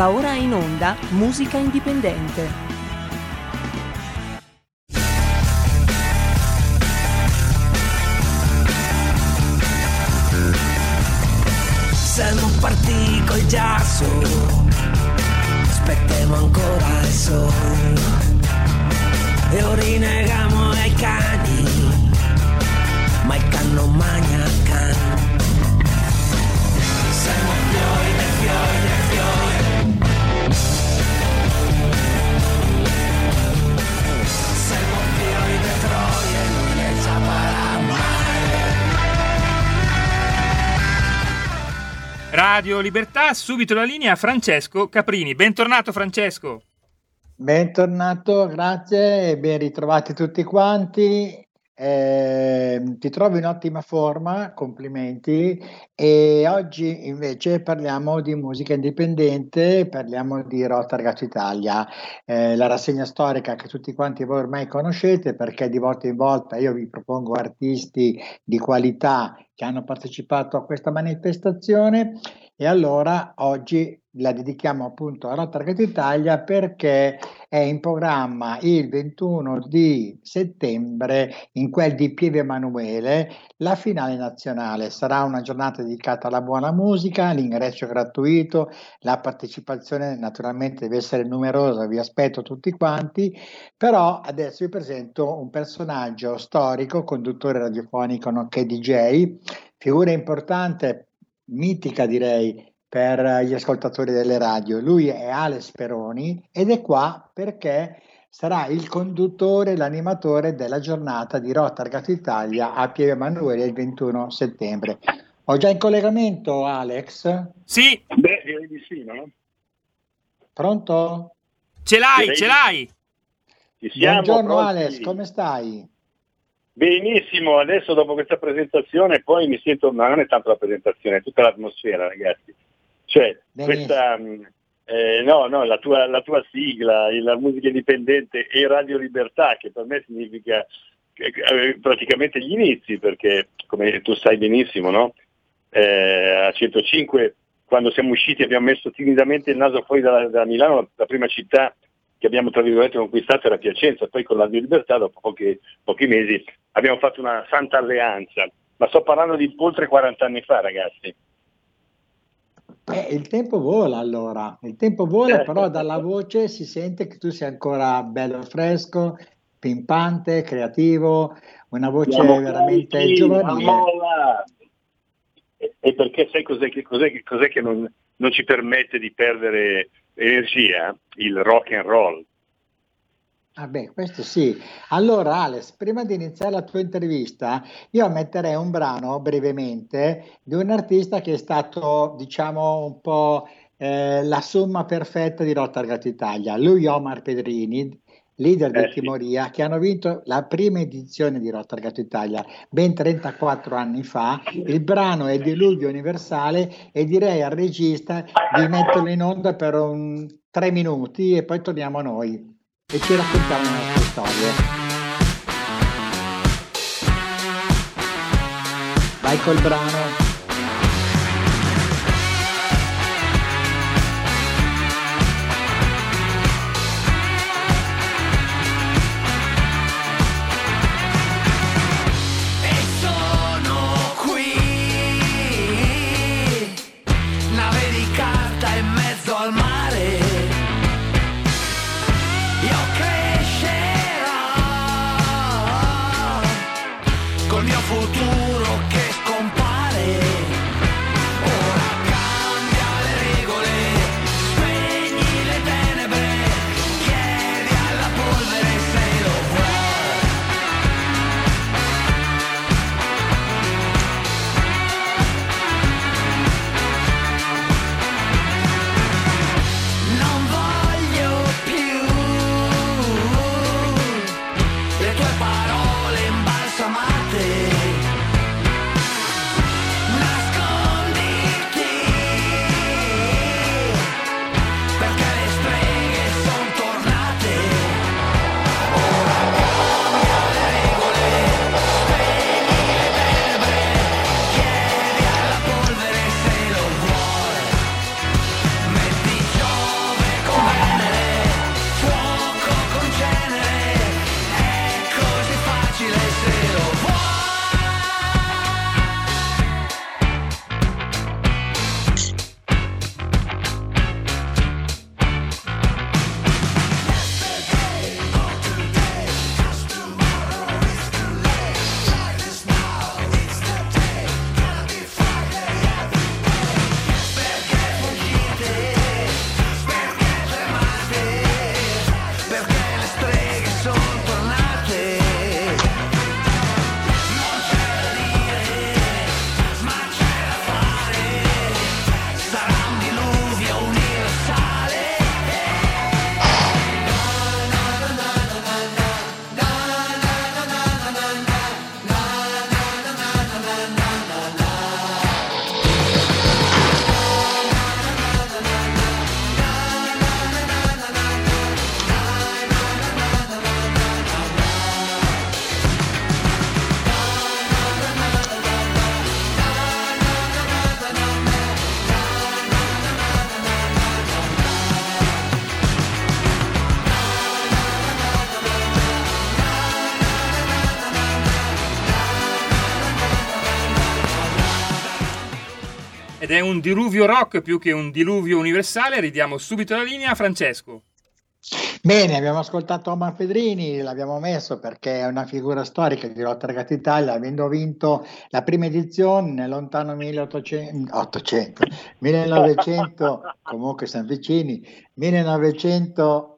Va ora in onda Musica Indipendente. Siamo partiti col giasso, aspettiamo ancora il sole e ora rinnegamo ai cani, ma il can non magna can. Radio Libertà, subito la linea Francesco Caprini. Bentornato Francesco. Bentornato, grazie e ben ritrovati tutti quanti. Eh, ti trovo in ottima forma, complimenti. E oggi invece parliamo di musica indipendente, parliamo di Rotargat Italia, eh, la rassegna storica che tutti quanti voi ormai conoscete perché di volta in volta io vi propongo artisti di qualità che hanno partecipato a questa manifestazione e allora oggi la dedichiamo appunto a Rotargat Italia perché è in programma il 21 di settembre in quel di Pieve Emanuele la finale nazionale. Sarà una giornata dedicata alla buona musica, l'ingresso è gratuito, la partecipazione naturalmente deve essere numerosa, vi aspetto tutti quanti, però adesso vi presento un personaggio storico, conduttore radiofonico nonché DJ, figura importante mitica direi per gli ascoltatori delle radio. Lui è Alex Peroni ed è qua perché sarà il conduttore, l'animatore della giornata di Rotargat Italia a Pieve Emanuele il 21 settembre. Ho già in collegamento Alex? Sì. Beh, direi di sì, no? Pronto? Ce l'hai, Direi ce l'hai. Ci siamo Buongiorno pronti? Alex, come stai? Benissimo, adesso dopo questa presentazione poi mi sento, ma non è tanto la presentazione, è tutta l'atmosfera ragazzi. Cioè, Benissimo. questa, mh, eh, no, no, la tua, la tua sigla, la musica indipendente e Radio Libertà, che per me significa eh, praticamente gli inizi, perché come tu sai benissimo, no? Eh, a 105 quando siamo usciti abbiamo messo timidamente il naso fuori da, da Milano, la prima città che abbiamo tra virgolette conquistato era Piacenza, poi con la Dio Libertà dopo pochi, pochi mesi abbiamo fatto una santa alleanza, ma sto parlando di oltre 40 anni fa ragazzi. Eh, il tempo vola allora, il tempo vola, Eh. però dalla voce si sente che tu sei ancora bello fresco, pimpante, creativo, una voce Siamo veramente pronti, giovanile. E, e perché sai cos'è che, cos'è che- cos'è che non, non ci permette di perdere energia? Il rock and roll. Ah beh, questo sì. Allora, Alex, prima di iniziare la tua intervista, io metterei un brano brevemente di un artista che è stato, diciamo, un po' eh, la somma perfetta di Rotargat Italia. Lui, Omar Pedrini, leader Eh di sì. Timoria, che hanno vinto la prima edizione di Rotargat Italia ben 34 anni fa. Il brano è Diluvio Universale e direi al regista di metterlo in onda per un, tre minuti e poi torniamo a noi e ci raccontiamo le nostre storie. Vai col brano. Ed è un diluvio rock più che un diluvio universale. Ridiamo subito la linea a Francesco. Bene, abbiamo ascoltato Omar Pedrini, l'abbiamo messo perché è una figura storica di Ragazzi Italia, avendo vinto la prima edizione nel lontano 1800, 800, 1900, comunque siamo vicini,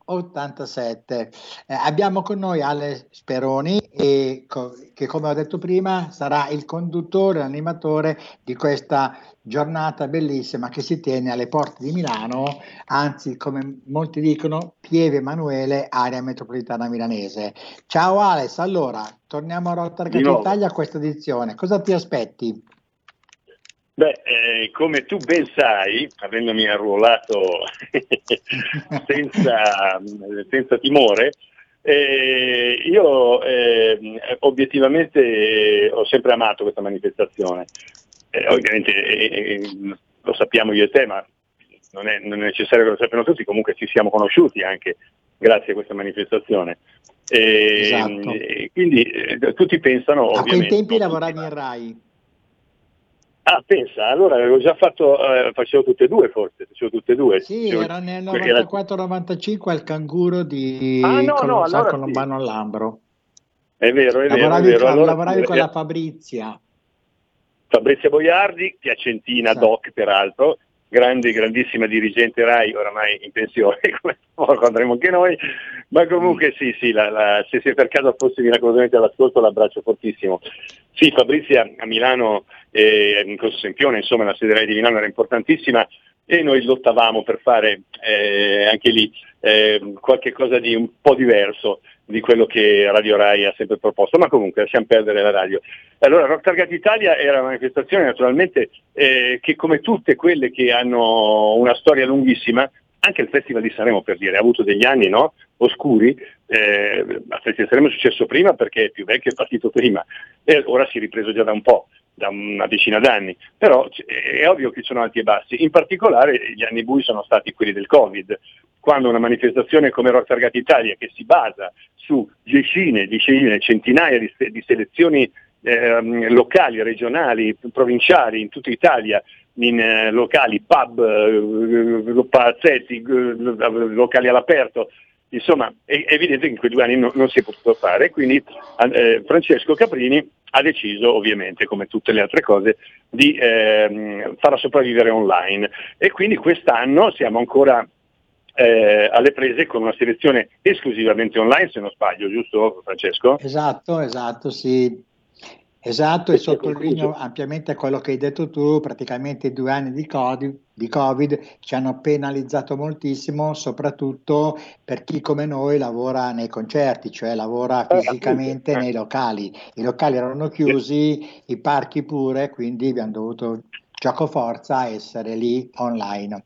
1987. Eh, abbiamo con noi Ale Speroni e co- che come ho detto prima sarà il conduttore, l'animatore di questa giornata bellissima che si tiene alle porte di Milano, anzi come molti dicono Pieve Emanuele, area metropolitana milanese. Ciao Alex, allora torniamo a Rotterdam Italia a questa edizione, cosa ti aspetti? Beh, eh, come tu ben sai, avendomi arruolato senza, senza, timore, eh, io eh, obiettivamente ho sempre amato questa manifestazione. Eh, ovviamente eh, eh, lo sappiamo io e te, ma non è, non è, necessario che lo sappiano tutti, comunque ci siamo conosciuti anche grazie a questa manifestazione. E, esatto. e quindi tutti pensano... A quei tempi lavoravi in RAI. Ah, pensa, allora avevo già fatto, eh, facevo tutte e due forse, facevo tutte e due. Sì, facevo, era nel 94-95 al canguro di ah, no, Colom- no, allora Colombano sì. all'Ambro. È vero, è lavoravi, vero. Vero. Allora, lavoravi con la Fabrizia. Fabrizia Boiardi, piacentina sì. doc peraltro, grande, grandissima dirigente RAI, oramai in pensione, come andremo anche noi, ma comunque sì, sì, la, la, se, se per caso fossi miracolosamente all'ascolto l'abbraccio fortissimo. Sì, Fabrizia a Milano, eh, in Corso Sempione, insomma la sede di Milano era importantissima e noi lottavamo per fare eh, anche lì eh, qualche cosa di un po' diverso di quello che Radio Rai ha sempre proposto, ma comunque lasciamo perdere la radio. Allora, Rock Target Italia era una manifestazione naturalmente eh, che come tutte quelle che hanno una storia lunghissima, anche il Festival di Sanremo per dire, ha avuto degli anni no? oscuri, eh, il Festival di Sanremo è successo prima perché è più vecchio è partito prima e ora si è ripreso già da un po', da una decina d'anni, però è ovvio che ci sono alti e bassi, in particolare gli anni bui sono stati quelli del Covid, quando una manifestazione come Rock Target Italia che si basa su decine, decine centinaia di, di selezioni eh, locali, regionali, provinciali in tutta Italia, in eh, locali, pub, eh, palazzetti, locali all'aperto, insomma è, evidente che in quei due anni no, non si è potuto fare, quindi eh, Francesco Caprini ha deciso ovviamente, come tutte le altre cose, di eh, farla sopravvivere online e quindi quest'anno siamo ancora eh, alle prese con una selezione esclusivamente online, se non sbaglio, giusto Francesco? Esatto, esatto, sì. Esatto, e sottolineo ampiamente quello che hai detto tu, praticamente i due anni di COVID, di COVID, ci hanno penalizzato moltissimo, soprattutto per chi come noi lavora nei concerti, cioè lavora eh, fisicamente nei locali. I locali erano chiusi, i parchi pure, quindi abbiamo dovuto gioco forza essere lì online.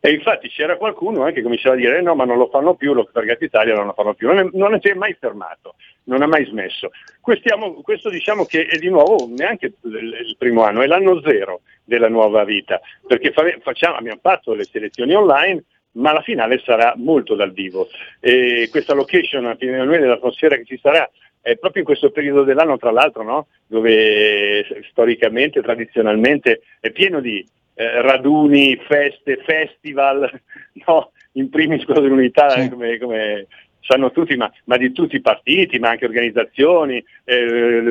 E infatti c'era qualcuno anche che cominciava a dire eh no ma non lo fanno più, lo Target Italia non lo fanno più, non, si è mai fermato, non ha mai smesso. Questiamo, questo diciamo che è di nuovo neanche il, primo anno, è l'anno zero della nuova vita, perché fa, facciamo, abbiamo fatto le selezioni online, ma la finale sarà molto dal vivo. E questa location, a Pineone, dell'atmosfera che ci sarà, è proprio in questo periodo dell'anno, tra l'altro, no? dove storicamente, tradizionalmente è pieno di eh, raduni, feste, festival, no? in primis quello dell'unità sì. come, come, sanno tutti, ma, ma, di tutti i partiti, ma anche organizzazioni, eh,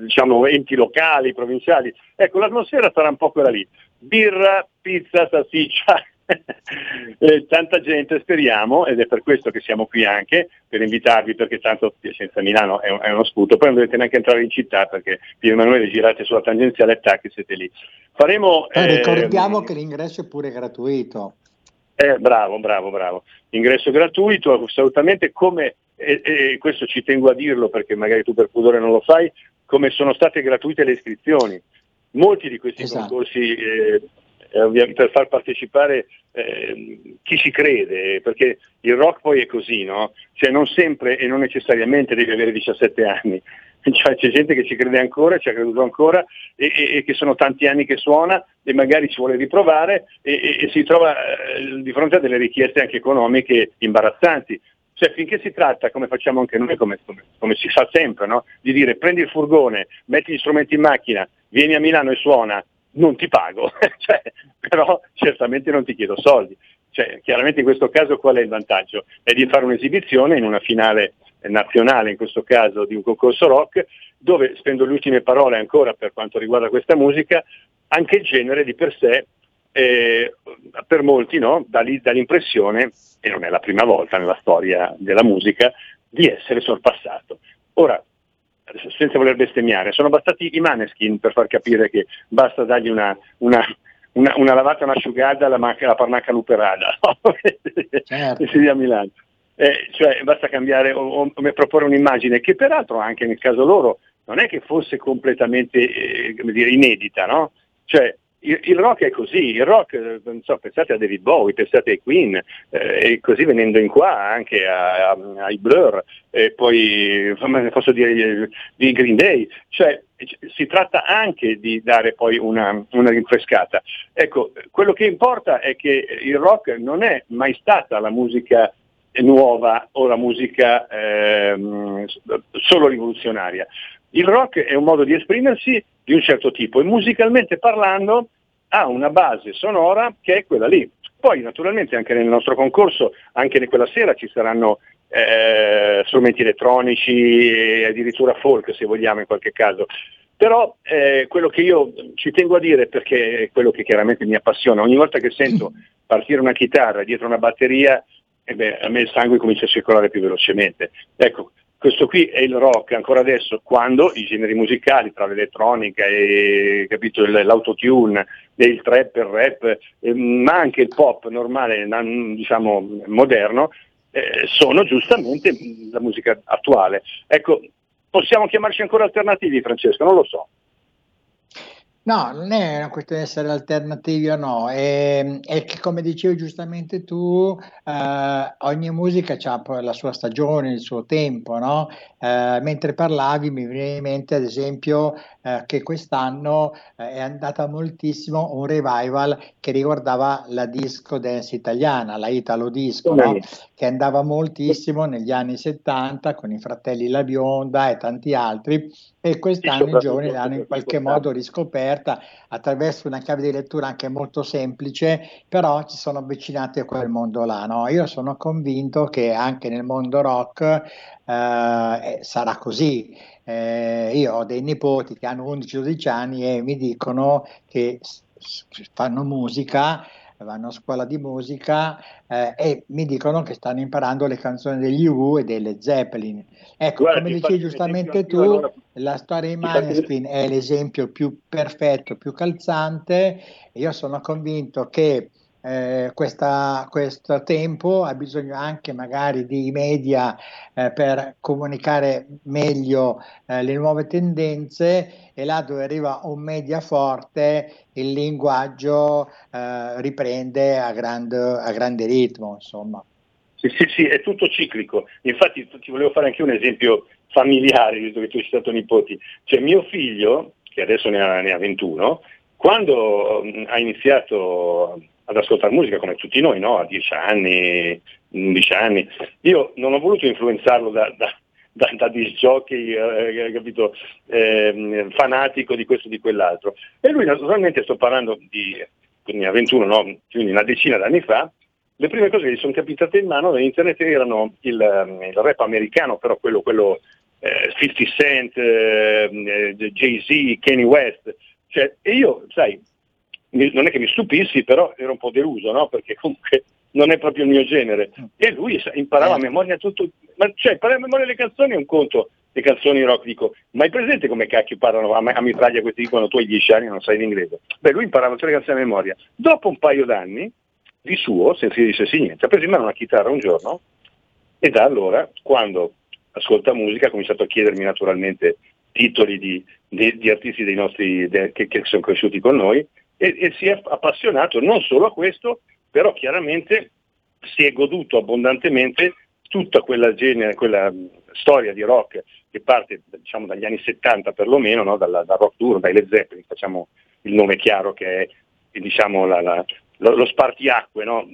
diciamo enti locali, provinciali. Ecco, l'atmosfera sarà un po' quella lì. Birra, pizza, salsiccia, eh, tanta gente speriamo ed è per questo che siamo qui anche per invitarvi perché tanto Piacenza Milano è, un, è uno sputo poi non dovete neanche entrare in città perché Pier Emanuele girate sulla tangenziale e tac siete lì. Faremo eh, ricordiamo che l'ingresso è pure gratuito. Eh, bravo bravo bravo. Ingresso gratuito assolutamente come e, e questo ci tengo a dirlo perché magari tu per pudore non lo fai come sono state gratuite le iscrizioni. Molti di questi esatto. concorsi eh, eh, per far partecipare eh, chi ci crede, perché il rock poi è così, no? Cioè non sempre e non necessariamente devi avere 17 anni, cioè, c'è gente che ci crede ancora, ci ha creduto ancora e, e, e, che sono tanti anni che suona e magari ci vuole riprovare e, e si trova eh, di fronte a delle richieste anche economiche imbarazzanti. Cioè finché si tratta, come facciamo anche noi, come, come, come si fa sempre, no? di dire prendi il furgone, metti gli strumenti in macchina, vieni a Milano e suona, non ti pago, cioè, però certamente non ti chiedo soldi. Cioè, chiaramente in questo caso qual è il vantaggio? È di fare un'esibizione in una finale nazionale, in questo caso di un concorso rock, dove spendo le ultime parole ancora per quanto riguarda questa musica, anche il genere di per sé eh, per molti no, dà, dà l'impressione, e non è la prima volta nella storia della musica, di essere sorpassato. Ora, senza voler bestemmiare, sono bastati i maneskin per far capire che basta dargli una, una, una, una lavata, un'asciugata alla la parnacca luperada, no? certo. si a Milano. Eh, cioè basta cambiare o, o, o, proporre un'immagine che peraltro anche nel caso loro non è che fosse completamente eh, dire, inedita, no? Cioè, il, il, rock è così, il rock, non so, pensate a David Bowie, pensate ai Queen, eh, e così venendo in qua anche a, a, ai Blur, e poi posso dire di Green Day, cioè si tratta anche di dare poi una, una, rinfrescata. Ecco, quello che importa è che il rock non è mai stata la musica nuova o la musica eh, solo rivoluzionaria. Il rock è un modo di esprimersi di un certo tipo e musicalmente parlando ha una base sonora che è quella lì. Poi naturalmente anche nel nostro concorso, anche quella sera ci saranno eh, strumenti elettronici e addirittura folk se vogliamo in qualche caso. Però eh, quello che io ci tengo a dire, perché è quello che chiaramente mi appassiona, ogni volta che sento partire una chitarra dietro una batteria, eh beh, a me il sangue comincia a circolare più velocemente. Ecco, questo qui è il rock ancora adesso, quando i generi musicali tra l'elettronica e capito, l'autotune, il trap, il rap, eh, ma anche il pop normale, diciamo moderno, eh, sono giustamente la musica attuale. Ecco, possiamo chiamarci ancora alternativi, Francesco? Non lo so. No, non è una questione di essere alternativi o no, è, è che come dicevi giustamente tu, eh, ogni musica ha la sua stagione, il suo tempo, no? Eh, mentre parlavi mi viene in mente ad esempio eh, che quest'anno eh, è andata moltissimo un revival che riguardava la disco dance italiana, la Italo Disco, no? che andava moltissimo negli anni 70 con i fratelli La Bionda e tanti altri e quest'anno i giovani l'hanno in qualche modo riscoperta attraverso una chiave di lettura anche molto semplice, però ci sono avvicinati a quel mondo là. No? Io sono convinto che anche nel mondo rock eh, sarà così. Eh, io ho dei nipoti che hanno 11-12 anni e mi dicono che fanno musica vanno a scuola di musica eh, e mi dicono che stanno imparando le canzoni degli U e delle Zeppelin. Ecco, Guarda, come dicevi giustamente tu, allora, la storia di Maneskin è l'esempio più perfetto, più calzante. Io sono convinto che eh, questa, questo tempo ha bisogno anche magari di media eh, per comunicare meglio eh, le nuove tendenze e là dove arriva un media forte il linguaggio eh, riprende a, grand, a grande ritmo insomma. Sì, sì, sì, è tutto ciclico. Infatti ti volevo fare anche un esempio familiare, visto che tu sei stato nipoti. Cioè mio figlio, che adesso ne ha, ne ha 21, quando mm, ha iniziato ad ascoltare musica come tutti noi, no? a 10 anni, 11 anni. Io non ho voluto influenzarlo da, da, da, da disc jockey, eh, capito, eh, fanatico di questo e di quell'altro. E lui naturalmente, sto parlando di, quindi a 21, no? quindi una decina d'anni fa, le prime cose che gli sono capitate in mano da internet erano il, il rap americano, però quello, quello eh, 50 Cent, eh, Jay-Z, Kanye West. Cioè, e io, sai, non è che mi stupissi, però ero un po' deluso, no? perché comunque non è proprio il mio genere. E lui imparava a eh. memoria tutto, ma cioè imparare a memoria le canzoni è un conto, le canzoni rock, dico, ma hai presente come cacchio parlano a, a mitraglia questi dicono tu hai dieci anni e non sai l'inglese? Beh, lui imparava tutte le canzoni a memoria. Dopo un paio d'anni, di suo, senza dire sì niente, ha preso in mano una chitarra un giorno e da allora, quando ascolta musica, ha cominciato a chiedermi naturalmente titoli di, di, di artisti dei nostri, de, che, che sono cresciuti con noi, e, e si è appassionato non solo a questo, però chiaramente si è goduto abbondantemente tutta quella, genere, quella storia di rock che parte diciamo, dagli anni 70 perlomeno, no? dal, dal rock duro, dai Led Zeppelin, facciamo il nome chiaro che è diciamo, la, la, lo, lo, spartiacque no?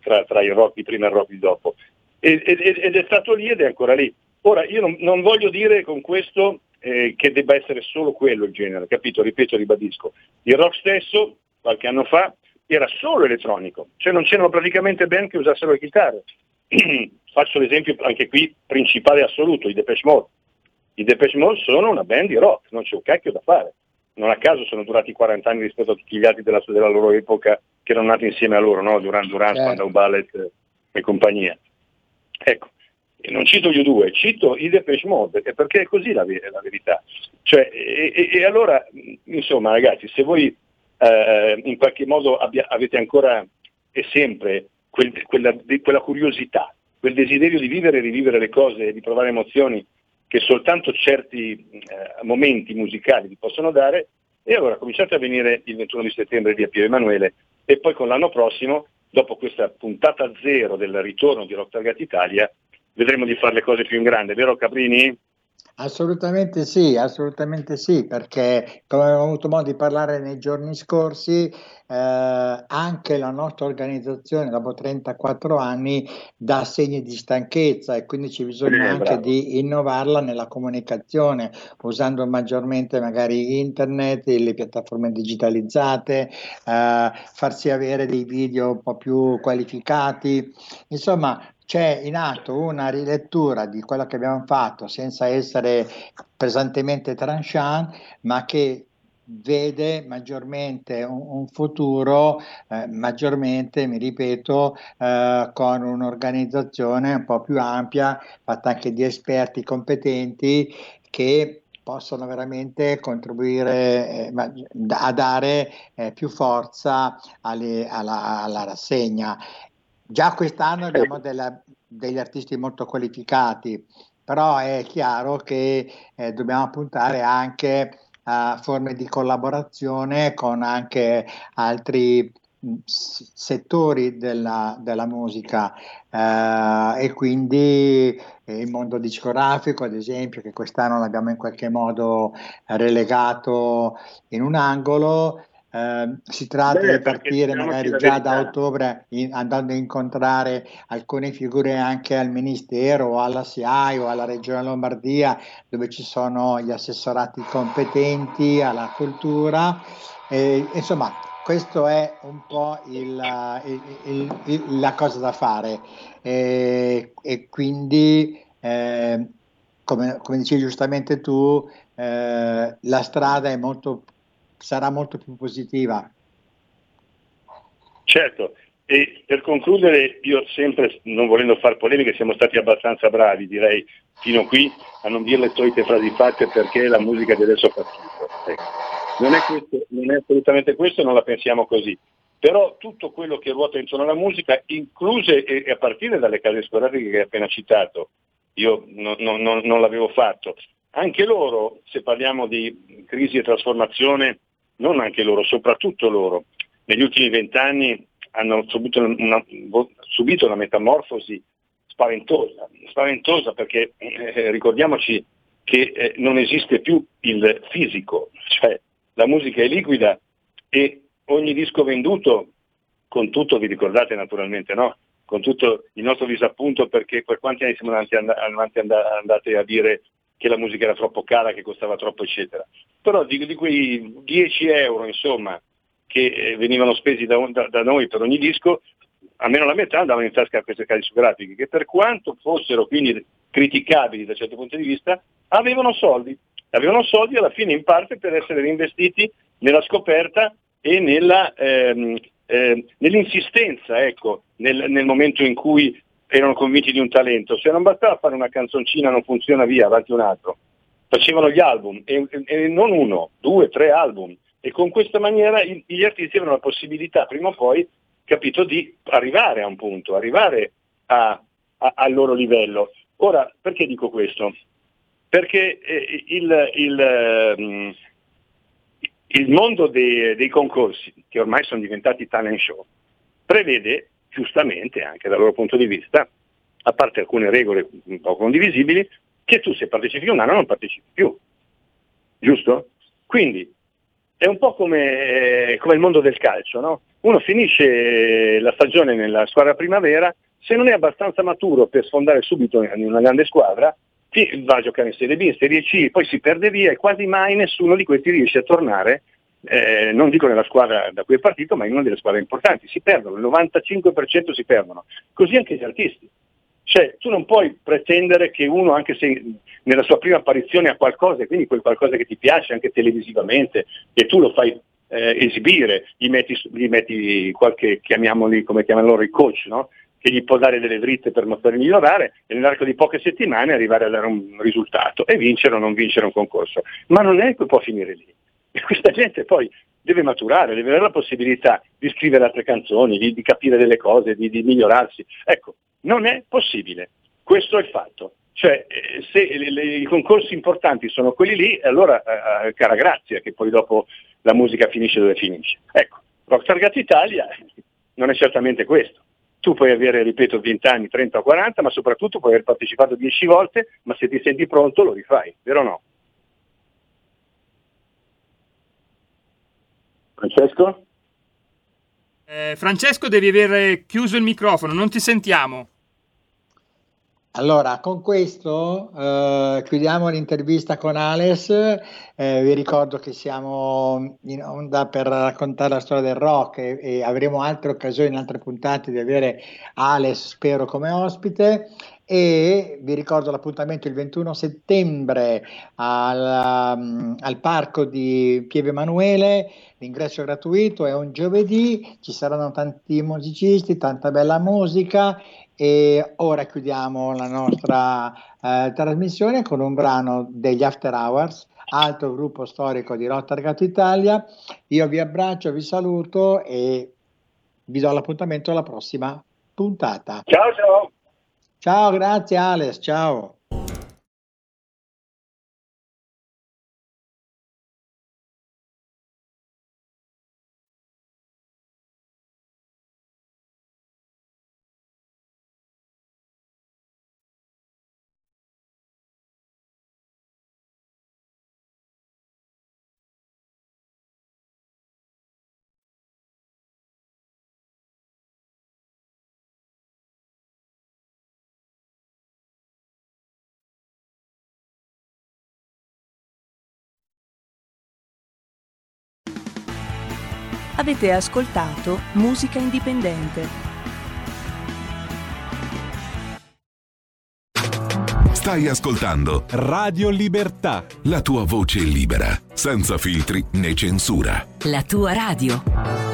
tra, tra, il rock di prima e il rock di dopo. Ed, ed, ed, è stato lì ed è ancora lì. Ora, io non, non voglio dire con questo eh, che debba essere solo quello il genere, capito? Ripeto, ribadisco. Il rock stesso, qualche anno fa, era solo elettronico, cioè non c'erano praticamente band che usassero le chitarre. Faccio l'esempio anche qui principale assoluto, i Depeche Mode. I Depeche Mode sono una band di rock, non c'è un cacchio da fare. Non a caso sono durati 40 anni rispetto a tutti gli altri della, della loro epoca che erano nati insieme a loro, no? Duran Duran, certo. Spandau Ballet e compagnia. Ecco, non cito gli due, cito i Depeche Mode, perché è così la, la verità. Cioè, e, e, e, allora, insomma ragazzi, se voi eh, in qualche modo abbia, avete ancora e sempre quel, quella, quella, curiosità, quel desiderio di vivere e rivivere le cose, di provare emozioni che soltanto certi eh, momenti musicali vi possono dare, e allora cominciate a venire il 21 di settembre via Pio Emanuele e poi con l'anno prossimo, dopo questa puntata zero del ritorno di Rock Target Italia, vedremo di fare le cose più in grande, vero Caprini? Assolutamente sì, assolutamente sì, perché come abbiamo avuto modo di parlare nei giorni scorsi, eh, anche la nostra organizzazione dopo 34 anni dà segni di stanchezza e quindi c'è bisogno eh, anche bravo. di innovarla nella comunicazione, usando maggiormente magari internet, le piattaforme digitalizzate, eh, farsi avere dei video un po' più qualificati, insomma c'è in atto una rilettura di quello che abbiamo fatto senza essere pesantemente tranchant, ma che vede maggiormente un, un futuro, eh, maggiormente, mi ripeto, eh, con un'organizzazione un po' più ampia, fatta anche di esperti competenti che possono veramente contribuire eh, a dare eh, più forza alle, alla, alla rassegna Già quest'anno abbiamo della, degli artisti molto qualificati, però è chiaro che eh, dobbiamo puntare anche a forme di collaborazione con anche altri mm, settori della, della musica. Eh, e quindi il mondo discografico ad esempio che quest'anno l'abbiamo in qualche modo relegato in un angolo Uh, si tratta Beh, di partire magari già da ottobre in, andando a incontrare alcune figure anche al Ministero o alla SIAI o alla Regione Lombardia dove ci sono gli assessorati competenti alla cultura. E, insomma, questo è un po' il, il, il, la cosa da fare e, e quindi eh, come, come dicevi giustamente tu eh, la strada è molto sarà molto più positiva. Certo, e per concludere, io sempre, non volendo fare polemiche, siamo stati abbastanza bravi, direi, fino qui, a non dire le solite frasi fatte perché la musica di adesso fa schifo. Ecco. Non, è non è assolutamente questo, non la pensiamo così. Però tutto quello che ruota intorno alla musica, incluse e a partire dalle case scolastiche che hai appena citato, io non, non, non l'avevo fatto, anche loro, se parliamo di crisi e trasformazione, non anche loro, soprattutto loro, negli ultimi vent'anni hanno subito una, subito una, metamorfosi spaventosa, spaventosa perché eh, ricordiamoci che eh, non esiste più il fisico, cioè la musica è liquida e ogni disco venduto, con tutto, vi ricordate naturalmente, no? con tutto il nostro disappunto perché per quanti anni siamo andati, andati andate a dire che la musica era troppo cara, che costava troppo, eccetera. Però di, di quei 10 euro, insomma, che eh, venivano spesi da, da, da, noi per ogni disco, almeno la metà andavano in tasca a queste case discografiche, che per quanto fossero quindi criticabili da certo punto di vista, avevano soldi. Avevano soldi alla fine in parte per essere reinvestiti nella scoperta e nella, ehm, eh, nell'insistenza, ecco, nel, nel momento in cui erano convinti di un talento, se non bastava fare una canzoncina non funziona via, avanti un altro, facevano gli album e, e non uno, due, tre album e con questa maniera gli artisti avevano la possibilità prima o poi, capito, di arrivare a un punto, arrivare a, a, al loro livello. Ora, perché dico questo? Perché eh, il, il, um, il, mondo dei, dei concorsi, che ormai sono diventati talent show, prevede giustamente anche dal loro punto di vista, a parte alcune regole un po' condivisibili, che tu se partecipi un anno non partecipi più. Giusto? Quindi è un po' come, come il mondo del calcio, no? Uno finisce la stagione nella squadra primavera, se non è abbastanza maturo per sfondare subito in una grande squadra, va a giocare in Serie B, in Serie C, poi si perde via e quasi mai nessuno di questi riesce a tornare, eh, non dico nella squadra da cui è partito, ma in una delle squadre importanti. Si perdono, il 95% si perdono. Così anche gli artisti. Cioè, tu non puoi pretendere che uno, anche se nella sua prima apparizione ha qualcosa, e quindi quel qualcosa che ti piace anche televisivamente, e tu lo fai eh, esibire, gli metti, gli metti, qualche, chiamiamoli come chiamano loro i coach, no? che gli può dare delle dritte per migliorare e nell'arco di poche settimane arrivare a dare un risultato e vincere o non vincere un concorso. Ma non è che può finire lì. E questa gente poi deve maturare, deve avere la possibilità di scrivere altre canzoni, di, di capire delle cose, di, di migliorarsi. Ecco, non è possibile. Questo è il fatto. Cioè, eh, se le, le, i concorsi importanti sono quelli lì, allora, eh, eh, cara grazia, che poi dopo la musica finisce dove finisce. Ecco, Rockstar Gat Italia non è certamente questo. Tu puoi avere, ripeto, 20 anni, 30 o 40, ma soprattutto puoi aver partecipato 10 volte, ma se ti senti pronto lo rifai, vero o no? Francesco? Eh, Francesco, devi aver chiuso il microfono, non ti sentiamo. Allora, con questo eh, chiudiamo l'intervista con Ales. Eh, vi ricordo che siamo in onda per raccontare la storia del rock e, e, avremo altre occasioni in altre puntate di avere Ales, spero, come ospite. E vi ricordo l'appuntamento il 21 settembre al, um, al parco di Pieve Emanuele. L'ingresso è gratuito, è un giovedì, ci saranno tanti musicisti, tanta bella musica e ora chiudiamo la nostra eh, trasmissione con un brano degli After Hours, altro gruppo storico di Rotterdam Italia. Io vi abbraccio, vi saluto e vi do l'appuntamento alla prossima puntata. Ciao ciao. Ciao, grazie Alex, ciao. Avete ascoltato Musica Indipendente. Stai ascoltando Radio Libertà. La tua voce libera, senza filtri né censura. La tua radio.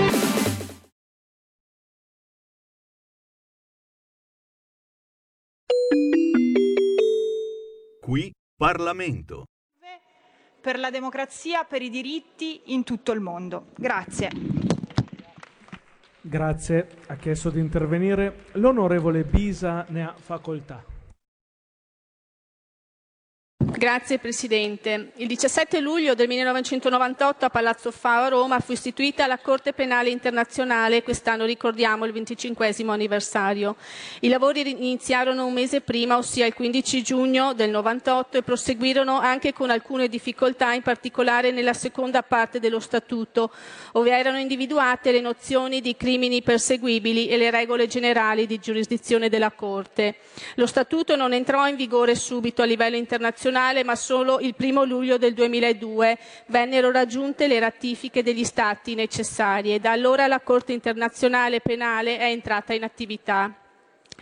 Parlamento. Per la democrazia, per i diritti in tutto il mondo. Grazie. Grazie. Ha chiesto di intervenire l'onorevole Bisa, ne ha facoltà. Grazie Presidente. Il 17 luglio del 1998 a Palazzo Fao a Roma fu istituita la Corte Penale Internazionale, quest'anno ricordiamo il 25 anniversario. I lavori iniziarono un mese prima, ossia il 15 giugno del 98 e proseguirono anche con alcune difficoltà, in particolare nella seconda parte dello Statuto, dove erano individuate le nozioni di crimini perseguibili e le regole generali di giurisdizione della Corte. Lo Statuto non entrò in vigore subito a livello internazionale nazionale, ma solo il primo luglio del 2002 vennero raggiunte le ratifiche degli Stati necessarie. Da allora la Corte internazionale penale è entrata in attività.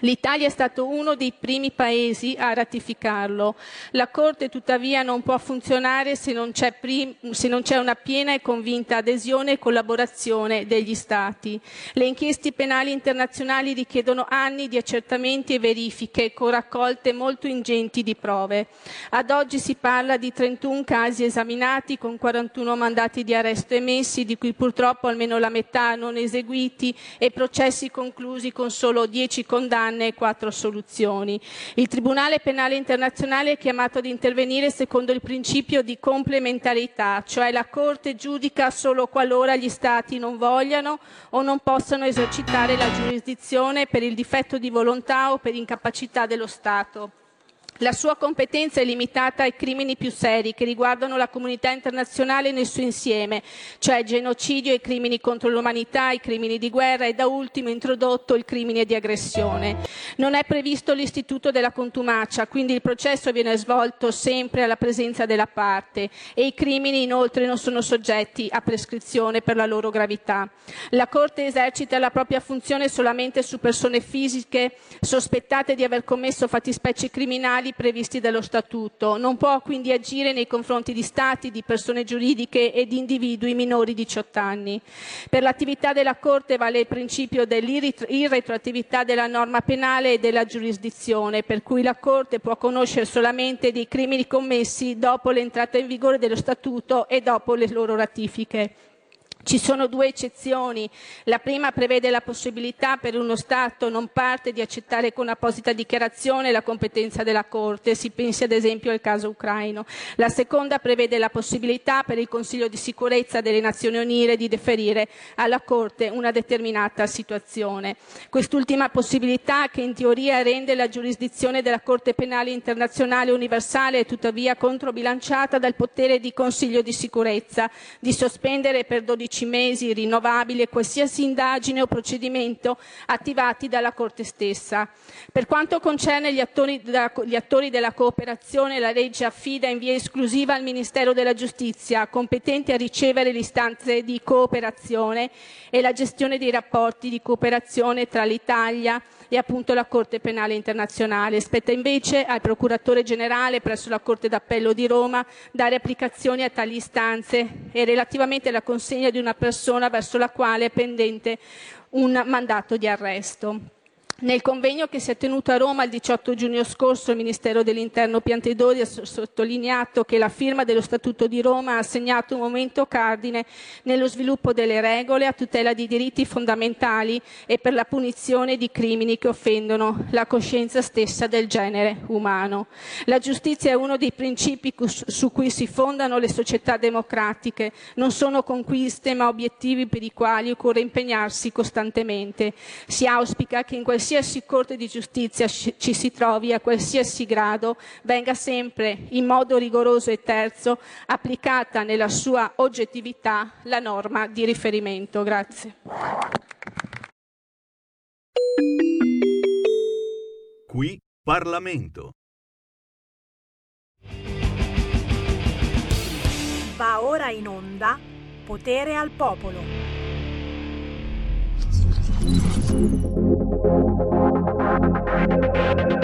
L'Italia è stato uno dei primi paesi a ratificarlo. La Corte tuttavia non può funzionare se non, prim- se non, c'è una piena e convinta adesione e collaborazione degli Stati. Le inchieste penali internazionali richiedono anni di accertamenti e verifiche con raccolte molto ingenti di prove. Ad oggi si parla di 31 casi esaminati con 41 mandati di arresto emessi, di cui purtroppo almeno la metà non eseguiti e processi conclusi con solo 10 condanne condanne e quattro assoluzioni. Il Tribunale Penale Internazionale è chiamato ad intervenire secondo il principio di complementarità, cioè la Corte giudica solo qualora gli Stati non vogliano o non possano esercitare la giurisdizione per il difetto di volontà o per incapacità dello Stato. La sua competenza è limitata ai crimini più seri che riguardano la comunità internazionale nel suo insieme, cioè genocidio, i crimini contro l'umanità, i crimini di guerra e da ultimo introdotto il crimine di aggressione. Non è previsto l'istituto della contumacia, quindi il processo viene svolto sempre alla presenza della parte e i crimini inoltre non sono soggetti a prescrizione per la loro gravità. La Corte esercita la propria funzione solamente su persone fisiche sospettate di aver commesso fattispecie criminali previsti dallo Statuto. Non può quindi agire nei confronti di Stati, di persone giuridiche e di individui minori di 18 anni. Per l'attività della Corte vale il principio dell'irretroattività della norma penale e della giurisdizione, per cui la Corte può conoscere solamente dei crimini commessi dopo l'entrata in vigore dello Statuto e dopo le loro ratifiche. Ci sono due eccezioni. La prima prevede la possibilità per uno Stato non parte di accettare con apposita dichiarazione la competenza della Corte, si pensi ad esempio al caso ucraino. La seconda prevede la possibilità per il Consiglio di sicurezza delle Nazioni Unite di deferire alla Corte una determinata situazione. Quest'ultima possibilità, che in teoria rende la giurisdizione della Corte Penale Internazionale universale, è tuttavia controbilanciata dal potere di Consiglio di sicurezza di sospendere per 12 12 mesi rinnovabile qualsiasi indagine o procedimento attivati dalla Corte stessa. Per quanto concerne gli attori, della, gli attori della cooperazione, la legge affida in via esclusiva al Ministero della Giustizia, competente a ricevere le istanze di cooperazione e la gestione dei rapporti di cooperazione tra l'Italia e appunto la Corte Penale Internazionale. Spetta invece al Procuratore Generale presso la Corte d'Appello di Roma dare applicazione a tali istanze e relativamente alla consegna di una persona verso la quale è pendente un mandato di arresto. Nel convegno che si è tenuto a Roma il 18 giugno scorso, il Ministero dell'Interno Piantedori ha sottolineato che la firma dello Statuto di Roma ha segnato un momento cardine nello sviluppo delle regole a tutela di diritti fondamentali e per la punizione di crimini che offendono la coscienza stessa del genere umano. La giustizia è uno dei principi su cui si fondano le società democratiche. Non sono conquiste ma obiettivi per i quali occorre impegnarsi costantemente. Si auspica che in qualsiasi qualsiasi Corte di giustizia ci si trovi, a qualsiasi grado, venga sempre in modo rigoroso e terzo applicata nella sua oggettività la norma di riferimento. Grazie. Qui Parlamento. Va ora in onda Potere al Popolo. Thank you.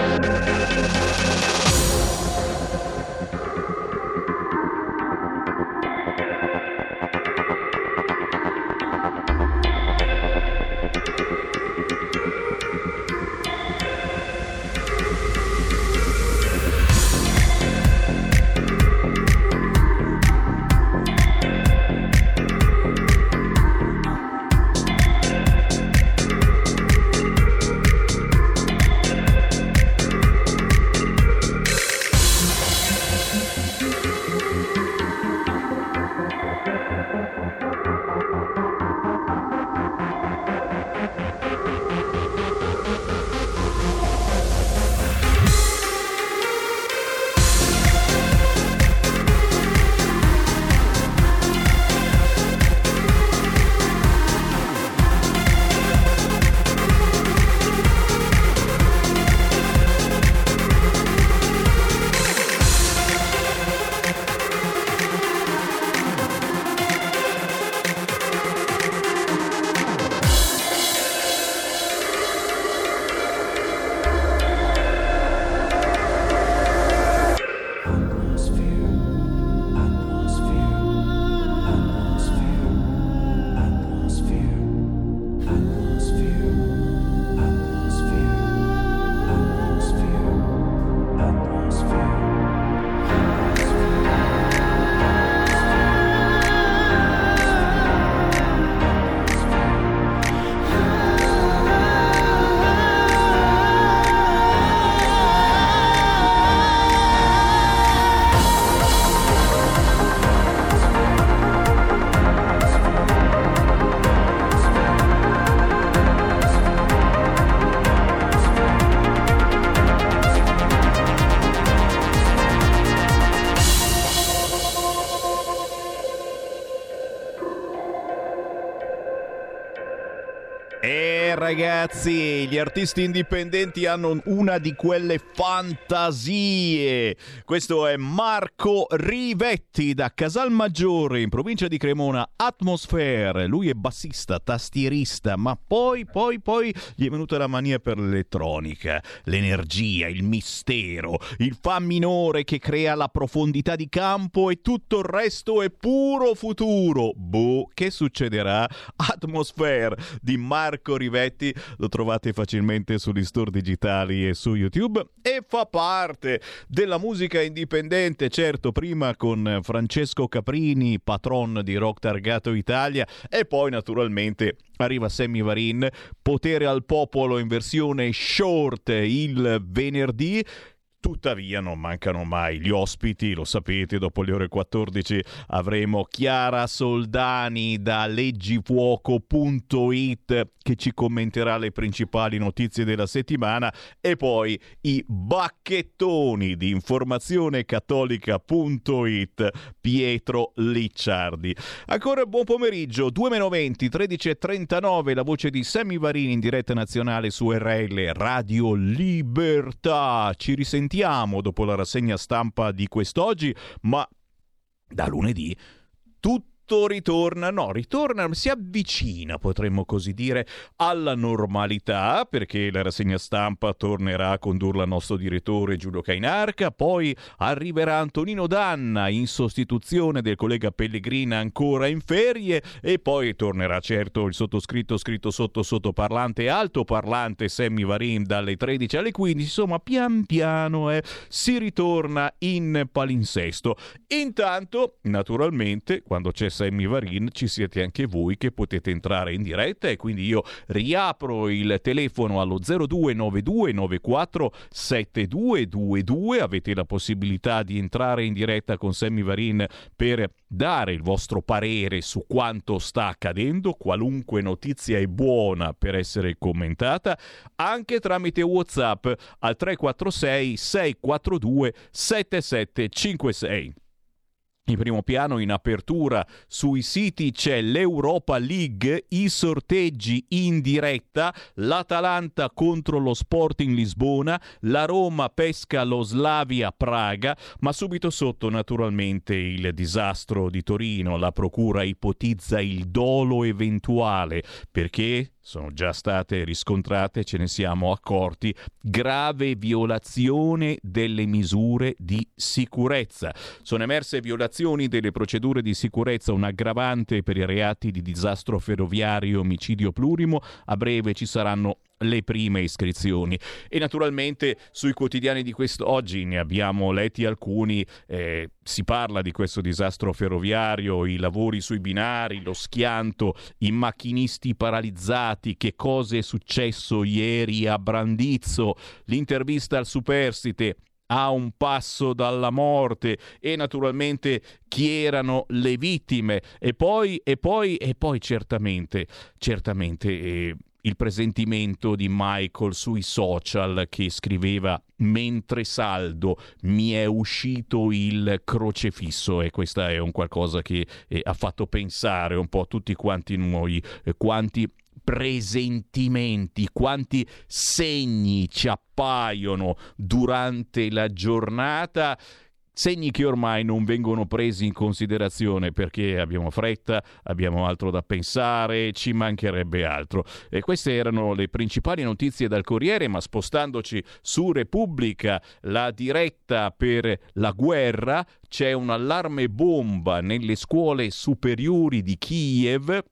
Ragazzi, gli artisti indipendenti hanno una di quelle fantasie. Questo è Marco Rivetti da Casalmaggiore in provincia di Cremona, Atmosphere. Lui è bassista, tastierista, ma poi, poi, poi gli è venuta la mania per l'elettronica, l'energia, il mistero, il fa minore che crea la profondità di campo e tutto il resto è puro futuro. Boh, che succederà? Atmosphere di Marco Rivetti lo trovate facilmente sugli store digitali e su YouTube e fa parte della musica indipendente, certo, prima con Francesco Caprini, patron di Rock Targato Italia e poi naturalmente arriva Sammy Varin, Potere al popolo in versione short il venerdì. Tuttavia non mancano mai gli ospiti, lo sapete, dopo le ore 14 avremo Chiara Soldani da leggifuoco.it che ci commenterà le principali notizie della settimana e poi i bacchettoni di informazionecattolica.it Pietro Licciardi. Ancora buon pomeriggio, 2 meno 20, 13.39, la voce di Sammy Varini in diretta nazionale su RL Radio Libertà. Ci risentiamo dopo la rassegna stampa di quest'oggi, ma da lunedì tutto tutto ritorna, no, ritorna, si avvicina, potremmo così dire, alla normalità, perché la rassegna stampa tornerà a condurla il nostro direttore Giulio Cainarca, poi arriverà Antonino Danna in sostituzione del collega Pellegrina ancora in ferie e poi tornerà certo il sottoscritto scritto sotto sottoparlante altoparlante Sammy Varin dalle 13 alle 15, insomma pian piano eh, si ritorna in palinsesto. Intanto, naturalmente, quando c'è Sammy Varin ci siete anche voi che potete entrare in diretta e quindi io riapro il telefono allo 029294 7222 avete la possibilità di entrare in diretta con Sammy Varin per dare il vostro parere su quanto sta accadendo. Qualunque notizia è buona per essere commentata anche tramite Whatsapp al 346 642 7756 in primo piano, in apertura, sui siti c'è l'Europa League, i sorteggi in diretta, l'Atalanta contro lo Sporting Lisbona, la Roma pesca lo Slavia Praga, ma subito sotto naturalmente il disastro di Torino, la procura ipotizza il dolo eventuale, perché sono già state riscontrate, ce ne siamo accorti, grave violazione delle misure di sicurezza. Sono emerse violazioni delle procedure di sicurezza, un aggravante per i reati di disastro ferroviario, omicidio plurimo. A breve ci saranno le prime iscrizioni. E naturalmente sui quotidiani di quest'oggi ne abbiamo letti alcuni eh, si parla di questo disastro ferroviario i lavori sui binari lo schianto i macchinisti paralizzati che cosa è successo ieri a Brandizzo? L'intervista al superstite a un passo dalla morte e naturalmente chi erano le vittime? E poi e poi e poi certamente certamente eh, il presentimento di Michael sui social che scriveva mentre saldo mi è uscito il crocefisso. E questo è un qualcosa che eh, ha fatto pensare un po' tutti quanti noi eh, quanti presentimenti, quanti segni ci appaiono durante la giornata Segni che ormai non vengono presi in considerazione perché abbiamo fretta, abbiamo altro da pensare, ci mancherebbe altro. E queste erano le principali notizie dal Corriere, ma spostandoci su Repubblica, la diretta per la guerra, c'è un allarme bomba nelle scuole superiori di Kiev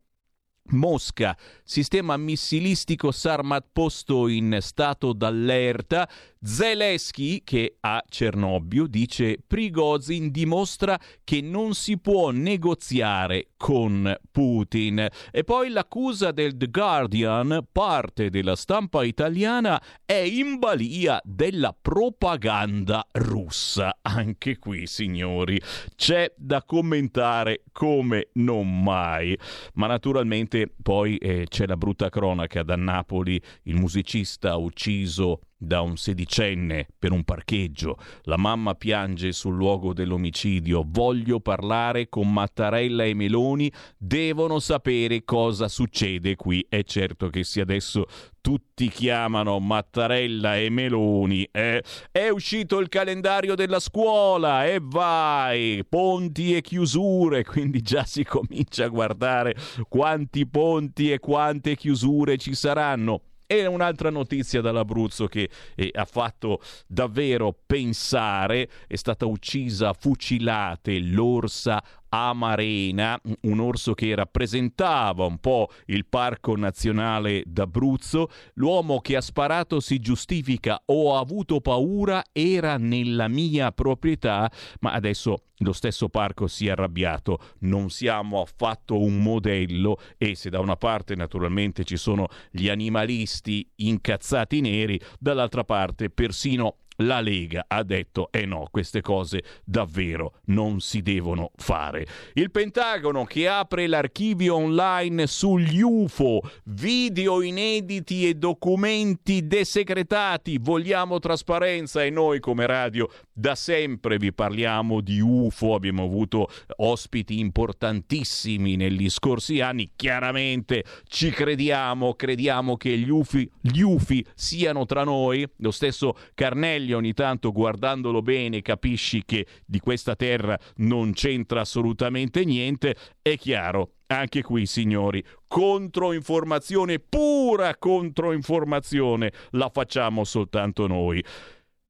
Mosca, sistema missilistico Sarmat posto in stato d'allerta. Zelensky, che a Cernobbio, dice Prigozhin dimostra che non si può negoziare con Putin. E poi l'accusa del The Guardian, parte della stampa italiana, è in balia della propaganda russa. Anche qui, signori, c'è da commentare come non mai. Ma naturalmente poi eh, c'è la brutta cronaca da Napoli, il musicista ucciso da un sedicenne per un parcheggio. La mamma piange sul luogo dell'omicidio. Voglio parlare con Mattarella e Meloni. Devono sapere cosa succede qui. È certo che se adesso tutti chiamano Mattarella e Meloni. Eh? È uscito il calendario della scuola e vai, ponti e chiusure, quindi già si comincia a guardare quanti ponti e quante chiusure ci saranno. E un'altra notizia dall'Abruzzo che eh, ha fatto davvero pensare, è stata uccisa fucilate l'orsa Amarena, un orso che rappresentava un po' il Parco Nazionale d'Abruzzo. L'uomo che ha sparato si giustifica, ho avuto paura, era nella mia proprietà, ma adesso lo stesso parco si è arrabbiato, non siamo affatto un modello e se da una parte naturalmente ci sono gli animalisti incazzati neri, dall'altra parte persino la Lega ha detto eh no, queste cose davvero non si devono fare. Il Pentagono che apre l'archivio online sugli UFO, video inediti e documenti desecretati. Vogliamo trasparenza e noi come radio da sempre vi parliamo di UFO, abbiamo avuto ospiti importantissimi negli scorsi anni, chiaramente ci crediamo, crediamo che gli UFI, gli UFI siano tra noi, lo stesso Carnelli ogni tanto guardandolo bene capisci che di questa terra non c'entra assolutamente niente, è chiaro. Anche qui, signori, controinformazione, pura controinformazione, la facciamo soltanto noi.